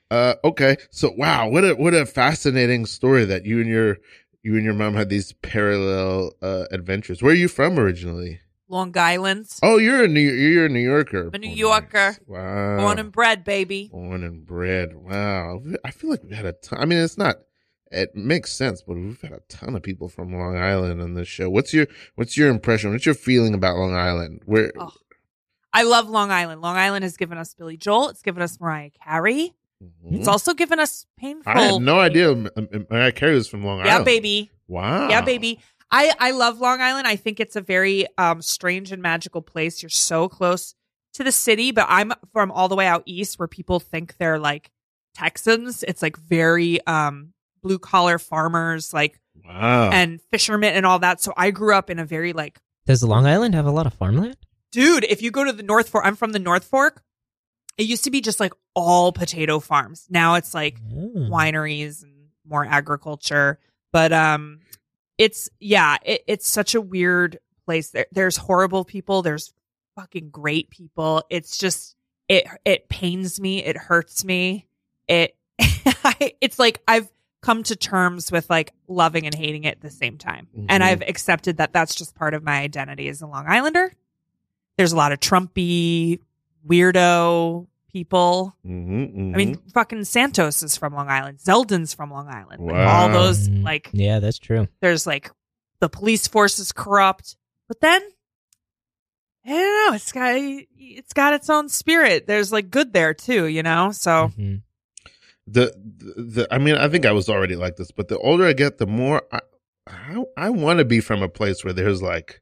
uh okay. So wow, what a what a fascinating story that you and your you and your mom had these parallel uh adventures. Where are you from originally? Long Island, Oh, you're a New you're a New Yorker. I'm a New Oh, Yorker. nice. Wow. born and bred, baby. Born and bred. Wow. I feel like we had a ton. I mean, it's not. It makes sense, but we've had a ton of people from Long Island on this show. What's your What's your impression? What's your feeling about Long Island? Where? Oh, I love Long Island. Long Island has given us Billy Joel. It's given us Mariah Carey. Mhm. It's also given us painful. I had no idea M- M- Mariah Carey was from Long Yeah, Island. Yeah, baby. Wow. Yeah, baby. I I love Long Island. I think it's a very um strange and magical place. You're so close to the city, but I'm from all the way out east where people think they're like Texans. It's like very um blue collar farmers like Wow. and fishermen and all that. So I grew up in a very like Does Long Island have a lot of farmland? dude, if you go to the North Fork, I'm from the North Fork. It used to be just like all potato farms. Now it's like Oh. wineries and more agriculture. But um it's yeah, it, it's such a weird place. There there's horrible people, there's fucking great people. It's just it it pains me, it hurts me. It it's like I've come to terms with like loving and hating it at the same time. And Mhm. I've accepted that that's just part of my identity as a Long Islander. There's a lot of Trumpy weirdo people. Mhm, I mean, mhm. fucking Santos is from Long Island. Zeldin's from Long Island. Like, all those, Mm, like, yeah, that's true. there's like the police force is corrupt, but then I don't know. It's got it's got its own spirit. There's like good there too, you know. So Mhm. the, the the I mean, I think I was already like this, but the older I get, the more I I, I want to be from a place where there's like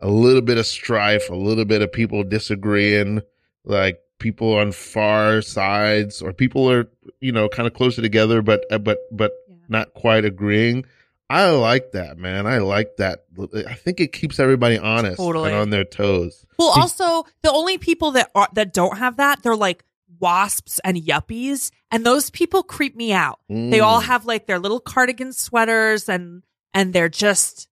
a little bit of strife, a little bit of people disagreeing, like people on far sides, or people are you know kind of closer together, but uh, but but Yeah. not quite agreeing. I like that, man. I like that. I think it keeps everybody honest Totally. and on their toes. well, also the only people that are that don't have that, they're like wasps and yuppies, and those people creep me out. They all Mm. have like their little cardigan sweaters and and they're just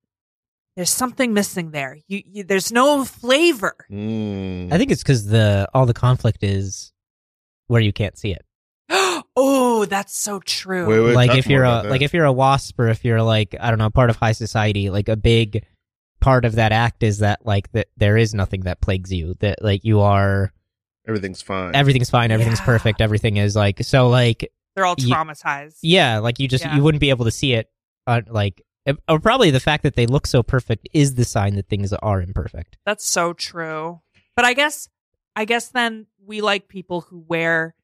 there's something missing there. You, you there's no flavor. Mm. I think it's because the all the conflict is where you can't see it. Oh, that's so true. Wait, wait, like if you're a about like if you're a wasp or if you're like I don't know part of high society, like a big part of that act is that like that there is nothing that plagues you. That like you are everything's fine. everything's fine, everything's Yeah. perfect, everything is like so like They're all Ye- traumatized. yeah, like you just Yeah. you wouldn't be able to see it. Uh, like or probably the fact that they look so perfect is the sign that things are imperfect. That's so true. But I guess I guess then we like people who wear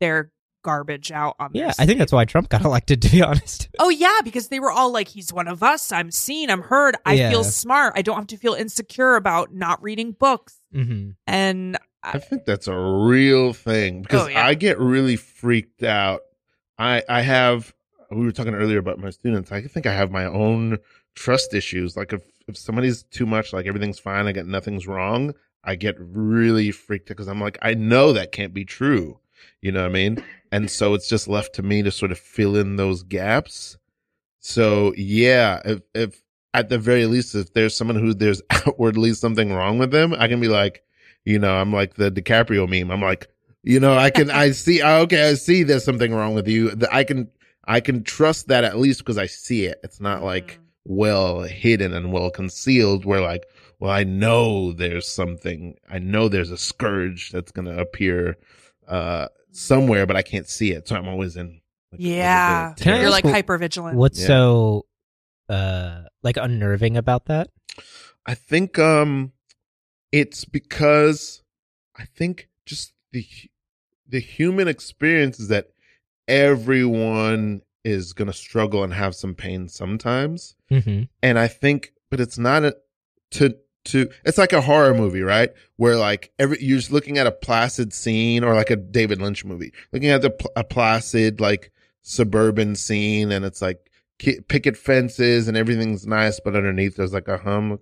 their garbage out on their Yeah, I think that's why Trump got elected. To be honest, Oh yeah, because they were all like, "He's one of us. I'm seen. I'm heard. I Yeah. feel smart. I don't have to feel insecure about not reading books." hmm And I think that's a real thing because Oh, yeah. I get really freaked out. I I have we were talking earlier about my students. I think I have my own trust issues. Like if if somebody's too much, like everything's fine, I get nothing's wrong. I get really freaked out because I'm like, I know that can't be true. You know what I mean? And so it's just left to me to sort of fill in those gaps. So yeah, if if at the very least, if there's someone who there's outwardly something wrong with them, I can be like, you know, I'm like the DiCaprio meme. I'm like, you know, I can, I see, okay, I see there's something wrong with you. I can, I can trust that at least because I see it. It's not like well hidden and well concealed where like, well, I know there's something, I know there's a scourge that's going to appear, uh, somewhere, but I can't see it. So I'm always in. Like, a little bit of yeah, Can you're like hyper vigilant. What's Yeah. so uh like unnerving about that? I think um it's because I think just the the human experience is that everyone is going to struggle and have some pain sometimes. hmm And I think but it's not a to to it's like a horror movie, right? Where like every you're just looking at a placid scene or like a David Lynch movie. Looking at the a placid like suburban scene and it's like ki- picket fences and everything's nice, but underneath there's like a hum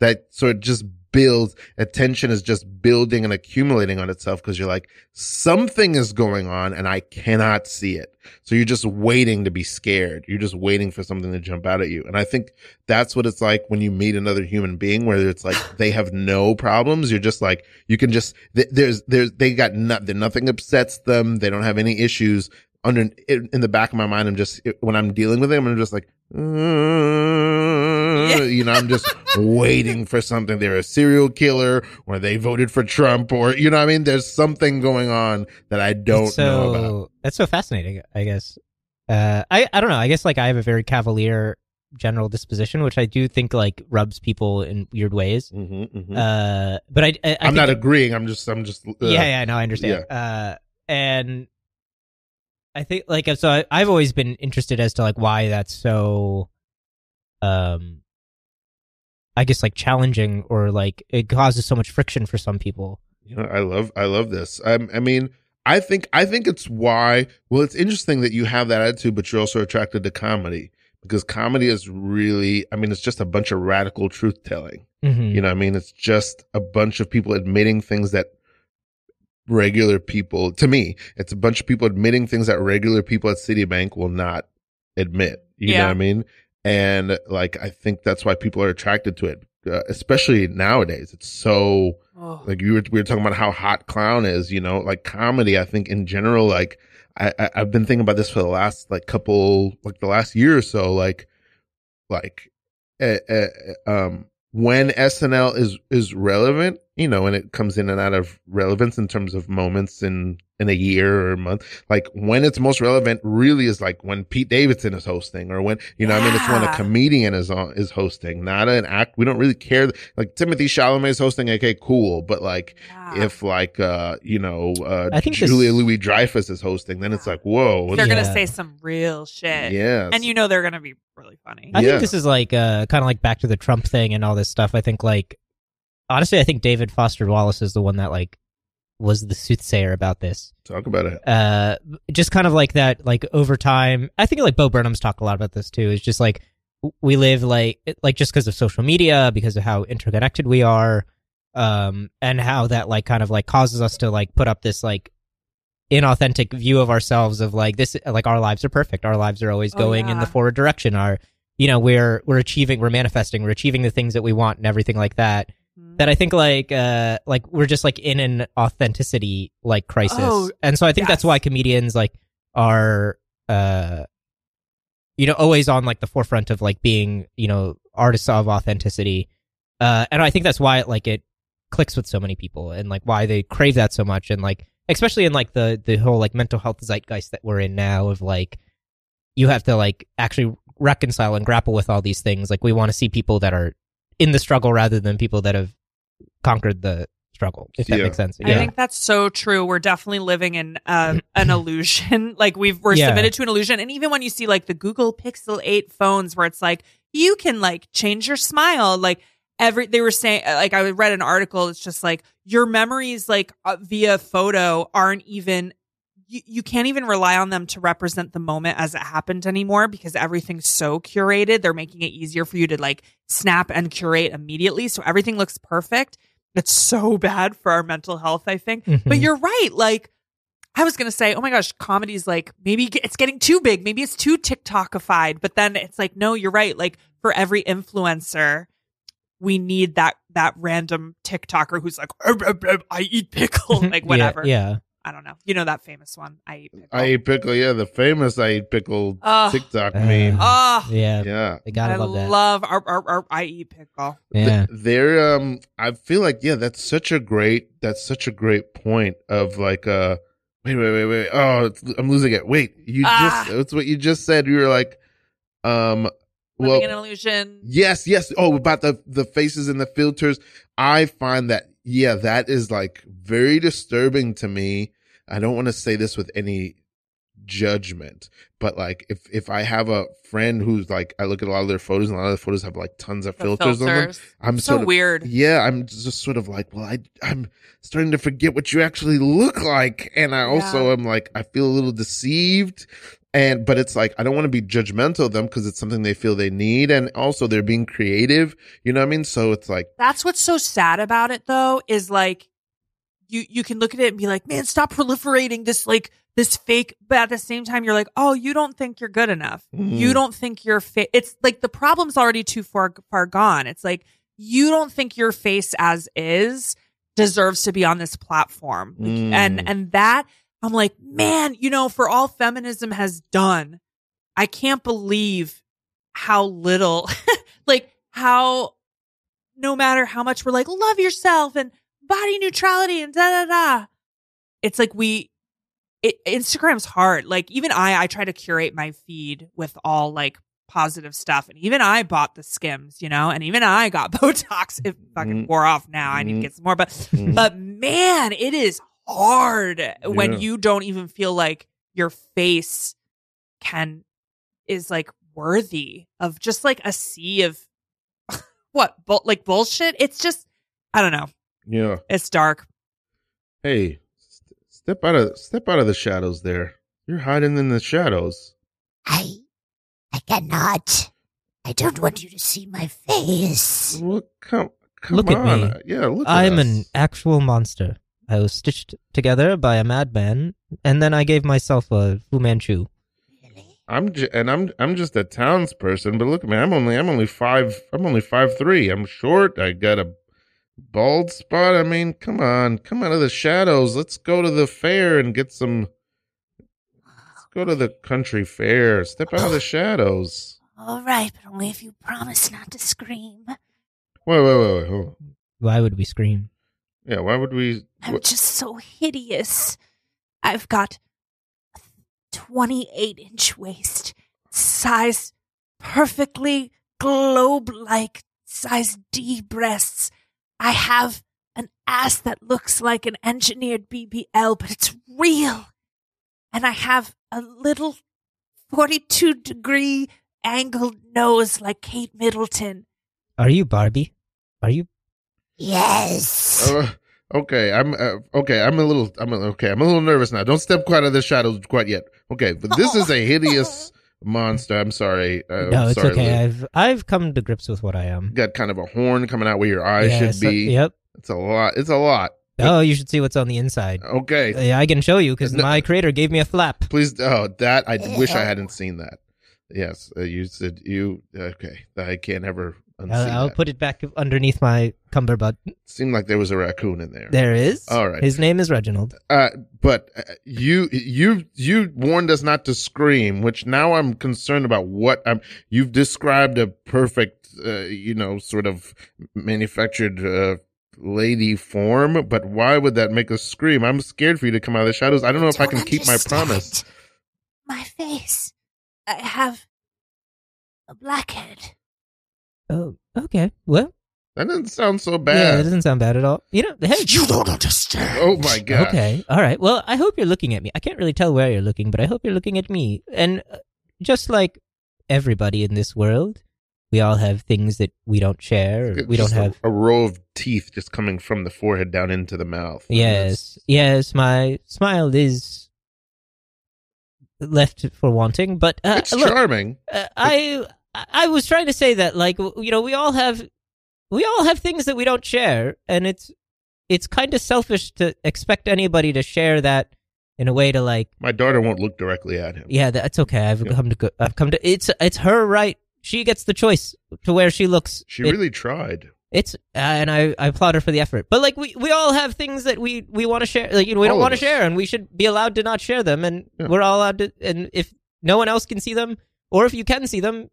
that sort of just builds. Attention is just building and accumulating on itself because you're like something is going on and I cannot see it. So you're just waiting to be scared. You're just waiting for something to jump out at you. And I think that's what it's like when you meet another human being where it's like they have no problems. You're just like, you can just, there's, there's, they got nothing, nothing upsets them. They don't have any issues. Under in, in the back of my mind, I'm just when I'm dealing with them, I'm just like, "Uh," you know, I'm just waiting for something. They're a serial killer, or they voted for Trump, or you know, what I mean, there's something going on that I don't so, know about. That's so fascinating, I guess. Uh, I I don't know. I guess like I have a very cavalier general disposition, which I do think like rubs people in weird ways. hmm hmm Uh, but I, I, think- not agreeing. I'm just, I'm just. Uh, yeah, yeah, no, I understand. Uh, and I think like so I, I've always been interested as to like why that's so, um, I guess like challenging or like it causes so much friction for some people. You know, I love, I love this. I, I mean, I think, I think it's why. Well, it's interesting that you have that attitude, but you're also attracted to comedy because comedy is really. I mean, it's just a bunch of radical truth telling. Mm-hmm. You know, what I mean, it's just a bunch of people admitting things that regular people, to me, it's a bunch of people admitting things that regular people at Citibank will not admit. You know what I mean? And like, I think that's why people are attracted to it, uh, especially nowadays. It's so, Oh. like you were, we were talking about how hot clown is, you know, like comedy, I think in general, like I, I I've been thinking about this for the last like couple, like the last year or so, like, like, uh, uh, um, when SNL is, is relevant, you know, and it comes in and out of relevance in terms of moments in, in a year or a month, like when it's most relevant really is like when Pete Davidson is hosting or when, you know, what I mean, it's when a comedian is on, is hosting, not an act. We don't really care. Like Timothée Chalamet is hosting. Okay, cool. But like, Yeah. if like uh you know uh I think this- Julia Louis Dreyfus is hosting, then it's like whoa, what's- they're gonna say some real shit, Yeah. and you know they're gonna be really funny. I Yeah. think this is like uh, kind of like back to the Trump thing and all this stuff. I think like honestly, I think David Foster Wallace is the one that like was the soothsayer about this. talk about it. Uh, just kind of like that, like over time. I think like Bo Burnham's talked a lot about this too. It's just like we live like like just because of social media, because of how interconnected we are, um, and how that like kind of like causes us to like put up this like inauthentic view of ourselves of like this like our lives are perfect our lives are always Oh, going in the forward direction our you know we're we're achieving we're manifesting we're achieving the things that we want and everything like that. That I think like uh like we're just like in an authenticity like crisis. Oh, and so I think that's why comedians like are uh you know always on like the forefront of like being, you know, artists of authenticity. Uh and I think that's why it like it clicks with so many people and like why they crave that so much and like especially in like the the whole like mental health zeitgeist that we're in now of like you have to like actually reconcile and grapple with all these things. Like we want to see people that are in the struggle rather than people that have conquered the struggle. If that Yeah. makes sense. I think that's so true. We're definitely living in uh, an illusion. Like we've we're Yeah. submitted to an illusion, and even when you see like the Google Pixel Eight phones, where it's like you can like change your smile, like every they were saying, uh, like I read an article. It's just like your memories, like uh, via photo, aren't even. You, you can't even rely on them to represent the moment as it happened anymore because everything's so curated. They're making it easier for you to like snap and curate immediately. So everything looks perfect. It's so bad for our mental health, I think. But Mhm. you're right. Like, I was going to say, oh my gosh, comedy's like maybe it's getting too big. Maybe it's too TikTokified. But then it's like, no, you're right. Like, for every influencer, we need that that random TikToker who's like, "Uh, uh, uh, I eat pickle, like Yeah, whatever. Yeah. I don't know. You know that famous one. I eat pickle. I eat pickle. Yeah, the famous I eat pickle Oh. TikTok Uh, meme. Oh, Yeah. yeah. They gotta I love that. love our, our, our I eat pickle. yeah. Th- they're um I feel like yeah, that's such a great that's such a great point of like uh wait wait wait wait oh it's, I'm losing it wait you Ah. just that's what you just said you were like um well an illusion. yes yes oh about the the faces and the filters I find that yeah that is like very disturbing to me I don't want to say this with any judgment but like if if I have a friend who's like I look at a lot of their photos and a lot of the photos have like tons of The filters on them. I'm so sort of weird. yeah, I'm just sort of like, well, I, I'm starting to forget what you actually look like. And I also Yeah. am like, I feel a little deceived. And, but it's like, I don't want to be judgmental of them because it's something they feel they need. And also they're being creative. You know what I mean? So it's like, That's what's so sad about it though, is like you you can look at it and be like, man, stop proliferating this like this fake, but at the same time you're like, oh, you don't think you're good enough. Mm. You don't think you're fit. It's like the problem's already too far far gone. It's like you don't think your face as is deserves to be on this platform. Mm. And and that I'm like, man, you know, for all feminism has done, I can't believe how little like how no matter how much we're like love yourself and body neutrality and da da da. It's like we it, instagram's hard. Like even i i try to curate my feed with all like positive stuff and even i bought the skims you know and even i got botox. It fucking Mhm. wore off now. I need to Mhm. get some more but mm, but man it is hard when you don't even feel like your face can is like worthy of just like a sea of what bu- like bullshit it's just i don't know yeah, it's dark hey, st- step out of, step out of the shadows there. You're hiding in the shadows. I I cannot. I don't want you to see my face. Well, come, come Look at me. Yeah, look at I'm us. an actual monster. I was stitched together by a madman, and then I gave myself a Fu Manchu. I'm j- and I'm I'm just a townsperson, but look at me, I'm only I'm only five I'm only five three. I'm short. I got a bald spot. I mean, come on, come out of the shadows. Let's go to the fair and get some. Let's go to the country fair. Step out of the shadows. All right, but only if you promise not to scream. Wait, wait, wait, wait. Hold on. Why would we scream? Yeah, why would we? I'm what- just so hideous. I've got a 28 inch waist, size perfectly globe like size D breasts. I have an ass that looks like an engineered BBL, but it's real. And I have a little 42 degree angled nose like Kate Middleton. Are you Barbie? Are you? Yes. Uh, okay, I'm uh, okay. I'm a little. I'm a, okay. I'm a little nervous now. Don't step quite out of the shadows quite yet. Okay, but this is a hideous monster. I'm sorry. Uh, no, I'm it's sorry, okay. Lou. I've I've come to grips with what I am. got kind of a horn coming out where your eyes Yeah, should so- be. yep. It's a lot. It's a lot. Oh, you should see what's on the inside. Okay. Yeah, I can show you because No- my creator gave me a flap. Please. Oh, that I wish I hadn't seen that. Yes, uh, you said you. Okay, I can't ever unsee I'll, I'll put it back underneath my cummerbund. Seemed like there was a raccoon in there. There is. All right. His name is Reginald. Uh, but uh, you you you warned us not to scream, which now I'm concerned about what I'm. You've described a perfect, uh, you know, sort of manufactured uh, lady form, but why would that make us scream? I'm scared for you to come out of the shadows. I don't know if I can keep my promise. My face. I have a blackhead. Oh, okay. Well, That doesn't sound so bad. yeah, bad. that doesn't sound bad at all. You know, hey. You don't understand. oh my god. Okay. All right. Well, I hope you're looking at me. I can't really tell where you're looking, but I hope you're looking at me. And uh, just like everybody in this world, we all have things that we don't share. Or we don't Just a- have. a, row of teeth just coming from the forehead down into the mouth. Yes. Yes. My smile is left for wanting, but uh, it's look, charming. uh, I I was trying to say that like you know we all have we all have things that we don't share, and it's it's kind of selfish to expect anybody to share that in a way to like My daughter won't look directly at him. yeah that's okay. I've Yeah. come to go, I've come to it's it's her right. She gets the choice to where she looks. She It- really tried. it's uh, and I, I applaud her for the effort. But like we, we all have things that we, we want to share. Like you know, we All don't want to share, and we should be allowed to not share them. And Yeah. we're all allowed to. And if no one else can see them, or if you can see them,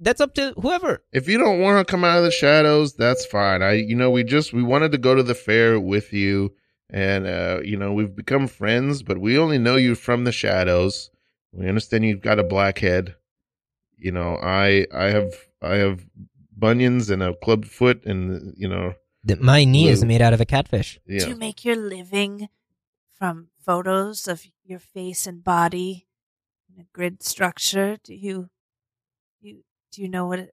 that's up to whoever. If you don't want to come out of the shadows, that's fine. I, you know, we just we wanted to go to the fair with you, and uh, you know, we've become friends, but we only know you from the shadows. We understand you've got a black head. You know, I I have I have bunions and a club foot, and you know, That my knee is made out of a catfish. Do you make your living from photos of your face and body in a grid structure? Do you you do you know what it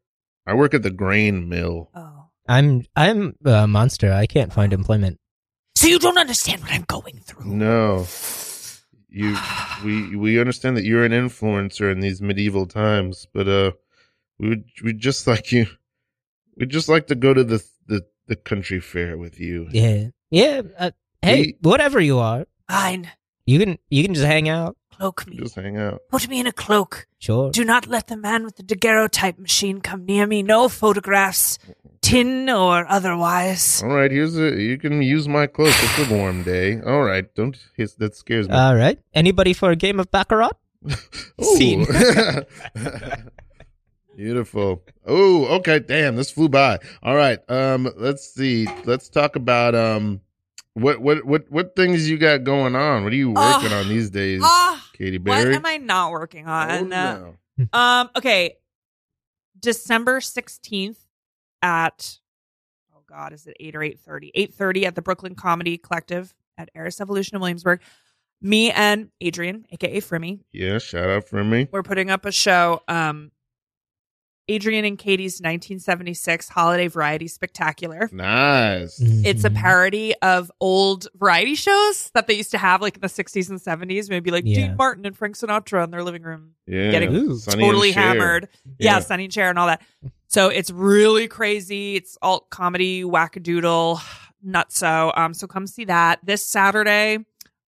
I work at the grain mill. oh I'm I'm a monster. I can't find employment. So you don't understand what I'm going through. No, you we we understand that you're an influencer in these medieval times, but uh, we would we just like you. We'd just like to go to the the the country fair with you. Yeah, yeah. Uh, hey, We- whatever you are, fine. you can you can just hang out. Cloak me. Just hang out. Put me in a cloak. Sure. Do not let the man with the daguerreotype machine come near me. No photographs, tin or otherwise. All right, here's a. You can use my cloak. It's a warm day. All right, don't. hiss- That scares me. All right. Anybody for a game of baccarat? Scene. Beautiful. Oh, okay. Damn, this flew by. All right. Um, let's see. Let's talk about um, what what what what things you got going on? What are you working Oh. on these days, Ah, Katy what am I not working Oh, on? no. Um, okay. December 16th at oh god, is it 8 or 8:30? 8:30 at the Brooklyn Comedy Collective at Eris Evolution in Williamsburg. Me and Adrian, aka Frimmy, Yeah, shout out me. we're putting up a show. Um Adrian and Katy's 1976 Holiday Variety Spectacular. Nice. It's a Mhm. parody of old variety shows that they used to have like in the 60s and 70s. Maybe like Yeah. Dean Martin and Frank Sinatra in their living room Yeah, getting Ooh. Totally hammered. Yeah. Yeah. Sonny and Cher and all that. So it's really crazy. It's alt comedy, wackadoodle, nutso. Um, so come see that this Saturday,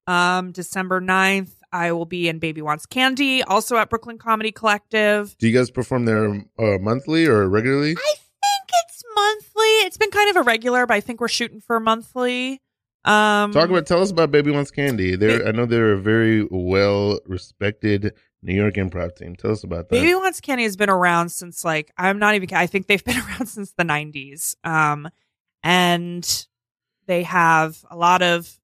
um, December 9th. I will be in Baby Wants Candy, also at Brooklyn Comedy Collective. Do you guys perform there uh, monthly or regularly? I think it's monthly. It's been kind of irregular, but I think we're shooting for monthly. Um, Talk about. Tell us about Baby Wants Candy. They're. I know they're a very well respected New York improv team. Tell us about that. Baby Wants Candy has been around since like I'm not even. I think they've been around since the '90s, um, and they have a lot of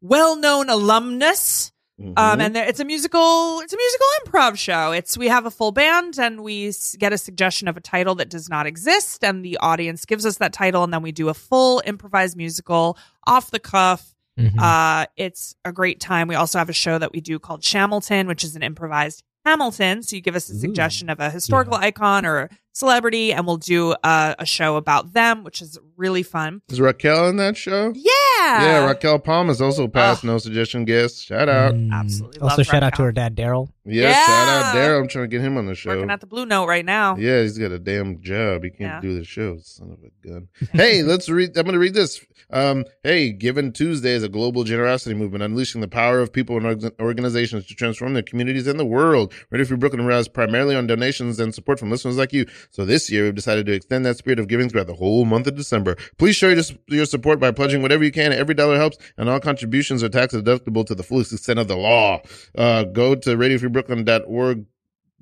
well-known alumnus. Mhm. Um, and there, it's a musical. It's a musical improv show. It's we have a full band, and we s- get a suggestion of a title that does not exist, and the audience gives us that title, and then we do a full improvised musical off the cuff. Mhm. Uh, it's a great time. We also have a show that we do called Shamilton, which is an improvised Hamilton. So you give us a Ooh. suggestion of a historical icon or a celebrity, and we'll do a, a show about them, which is really fun. Is Raquel in that show? Yeah. Yeah, Raquel Palm is also past Oh. no suggestion guest. Shout out. Mm. Absolutely Also, love shout out to her dad, Daryl. Yeah, Yeah. shout out Daryl. I'm trying to get him on the show. Working at the Blue Note right now. Yeah, he's got a damn job. He can't Yeah. do the show. Son of a gun. hey, let's read. I'm going to read this. Um, hey, Giving Tuesday is a global generosity movement unleashing the power of people and org- organizations to transform their communities and the world. Radio Free Brooklyn relies primarily on donations and support from listeners like you. So this year, we've decided to extend that spirit of giving throughout the whole month of December. Please show your, support by pledging whatever you can. Every dollar helps, and all contributions are tax deductible to the fullest extent of the law. Uh, go to radiofreebrooklyn.org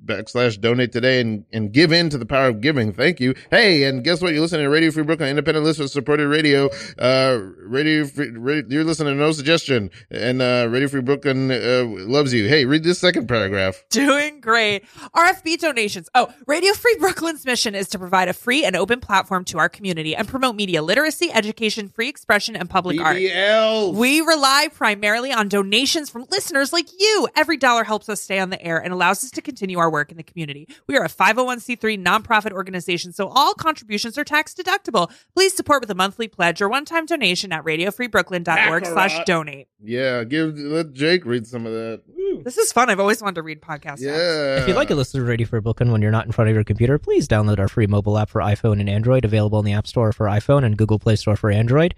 backslash donate today and, and give in to the power of giving. Thank you. Hey, and guess what? You're listening to Radio Free Brooklyn, independent listener supported radio. Uh, Radio Free, radio, you're listening to No Suggestion and, uh, Radio Free Brooklyn, uh, loves you. Hey, read this second paragraph. Doing great. RFB donations. Oh, Radio Free Brooklyn's mission is to provide a free and open platform to our community and promote media literacy, education, free expression, and public art. We rely primarily on donations from listeners like you. Every dollar helps us stay on the air and allows us to continue our work in the community. We are a 501c3 nonprofit organization, so all contributions are tax deductible. Please support with a monthly pledge or one-time donation at radiofreebrooklyn.org slash donate. Yeah, give, let Jake read some of that. This is fun. I've always wanted to read podcasts. Yeah. If you'd like to listen to Radio Free Brooklyn when you're not in front of your computer, please download our free mobile app for iPhone and Android, available in the App Store for iPhone and Google Play Store for Android.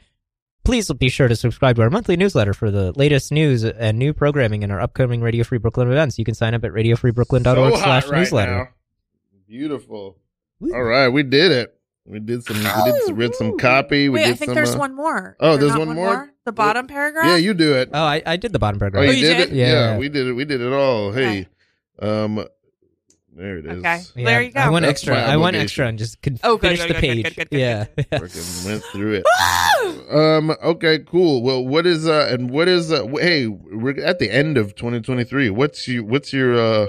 Please be sure to subscribe to our monthly newsletter for the latest news and new programming in our upcoming Radio Free Brooklyn events. You can sign up at radiofreebrooklyn.org So hot slash right newsletter. now. Beautiful. Woo. All right, we did it. We did some. We did read some copy. We Wait, did I think some. there's uh, one more. Oh, Is there's not one more? The bottom paragraph? Yeah, you do it. Oh, I, I did the bottom Oh, paragraph. you, you did, did? it? Yeah. we did it. We did it all. Hey, um, there it is. Okay. Yeah, There you go. I went That's extra. my I went obligation. extra and just could Oh, finish good, the good, page. good, good, good, yeah. Freaking went through it. Um. Okay. Cool. Well, what is uh and what is uh? w- Hey, we're at the end of 2023. What's your What's your uh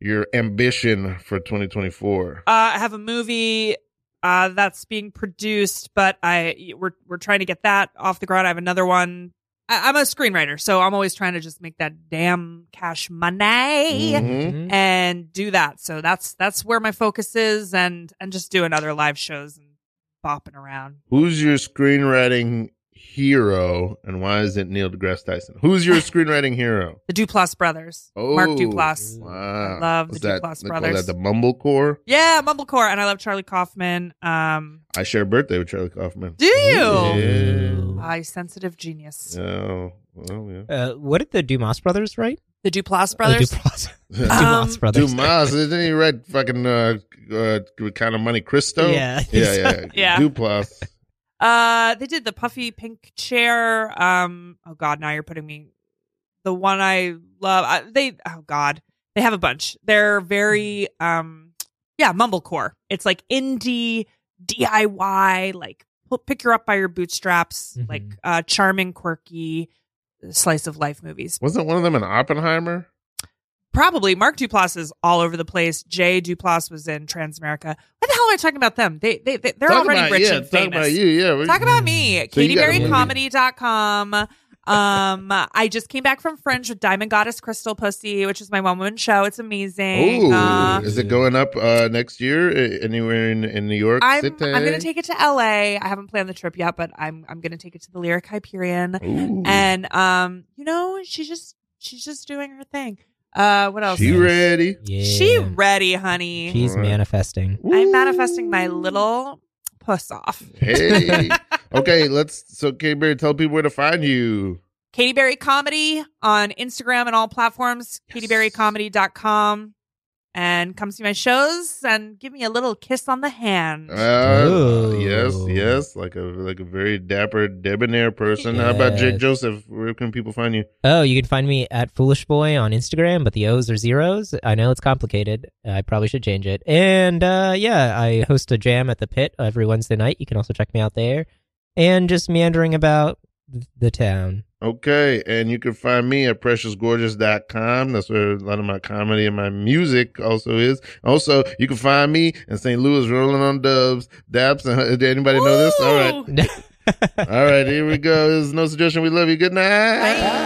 your ambition for 2024? Uh, I have a movie uh, that's being produced, but I we're we're trying to get that off the ground. I have another one. I, I'm a screenwriter, so I'm always trying to just make that damn cash money Mhm. Mhm. and do that. So that's that's where my focus is, and and just doing other live shows and bopping around. Who's your screenwriting hero, and why is it Neil deGrasse Tyson? Who's your screenwriting hero? The Duplass brothers, Oh, Mark Duplass. Wow, I love Was the that, Duplass they call brothers. That the Mumblecore. Yeah, Mumblecore, and I love Charlie Kaufman. Um, I share a birthday with Charlie Kaufman. do you? Yeah. I sensitive genius. Oh, well, yeah. Uh, what did the Dumas brothers write? The Duplass Oh, brothers. Dumas, Um, brothers. Dumas, didn't he write fucking uh, uh kind of Monte Cristo? Yeah. yeah, yeah, Yeah. Duplass. Uh, they did the puffy pink chair. Um, oh god, now you're putting me. The one I love. I, they oh god, they have a bunch. They're very um, yeah, mumblecore. It's like indie DIY, like pick her up by your bootstraps, Mhm. like uh, charming, quirky slice of life movies. Wasn't one of them an Oppenheimer? Probably Mark Duplass is all over the place. Jay Duplass was in Transamerica. Why the hell am I talking about them? They they, they they're Talk already about, rich yeah, and talk famous. about you. Yeah, Talk about me. So you got. KatyBerryComedy.com. Um, I just came back from Fringe with Diamond Goddess Crystal Pussy, which is my one woman show. It's amazing. Ooh, Uh, is it going up uh, next year anywhere in, in New York I'm City? I'm gonna take it to LA. I haven't planned the trip yet, but I'm I'm gonna take it to the Lyric Hyperion. Ooh. And um, you know, she's just she's just doing her thing. Uh, what else? she Nice. ready? Yeah. She ready, honey. She's Alright. manifesting. I'm manifesting my little puss off. Hey, okay, let's. So, K Berry, tell people where to find you. Katy Berry Comedy on Instagram and all platforms, Yes. katyberrycomedy.com. And come see my shows and give me a little kiss on the hand. Uh, yes, yes, like a like a very dapper, debonair person. How about Jake Joseph? Where can people find you? Oh, you can find me at Foolish Boy on Instagram, but the O's are zeros. I know it's complicated. I probably should change it. And uh, yeah, I host a jam at the Pit every Wednesday night. You can also check me out there. And just meandering about the town. Okay, and you can find me at preciousgorgeous.com. That's where a lot of my comedy and my music also is. Also, you can find me in St. Louis rolling on dubs. Daps, did anybody know this? All right. All right, here we go. There's no suggestion. We love you. Good night. Bye.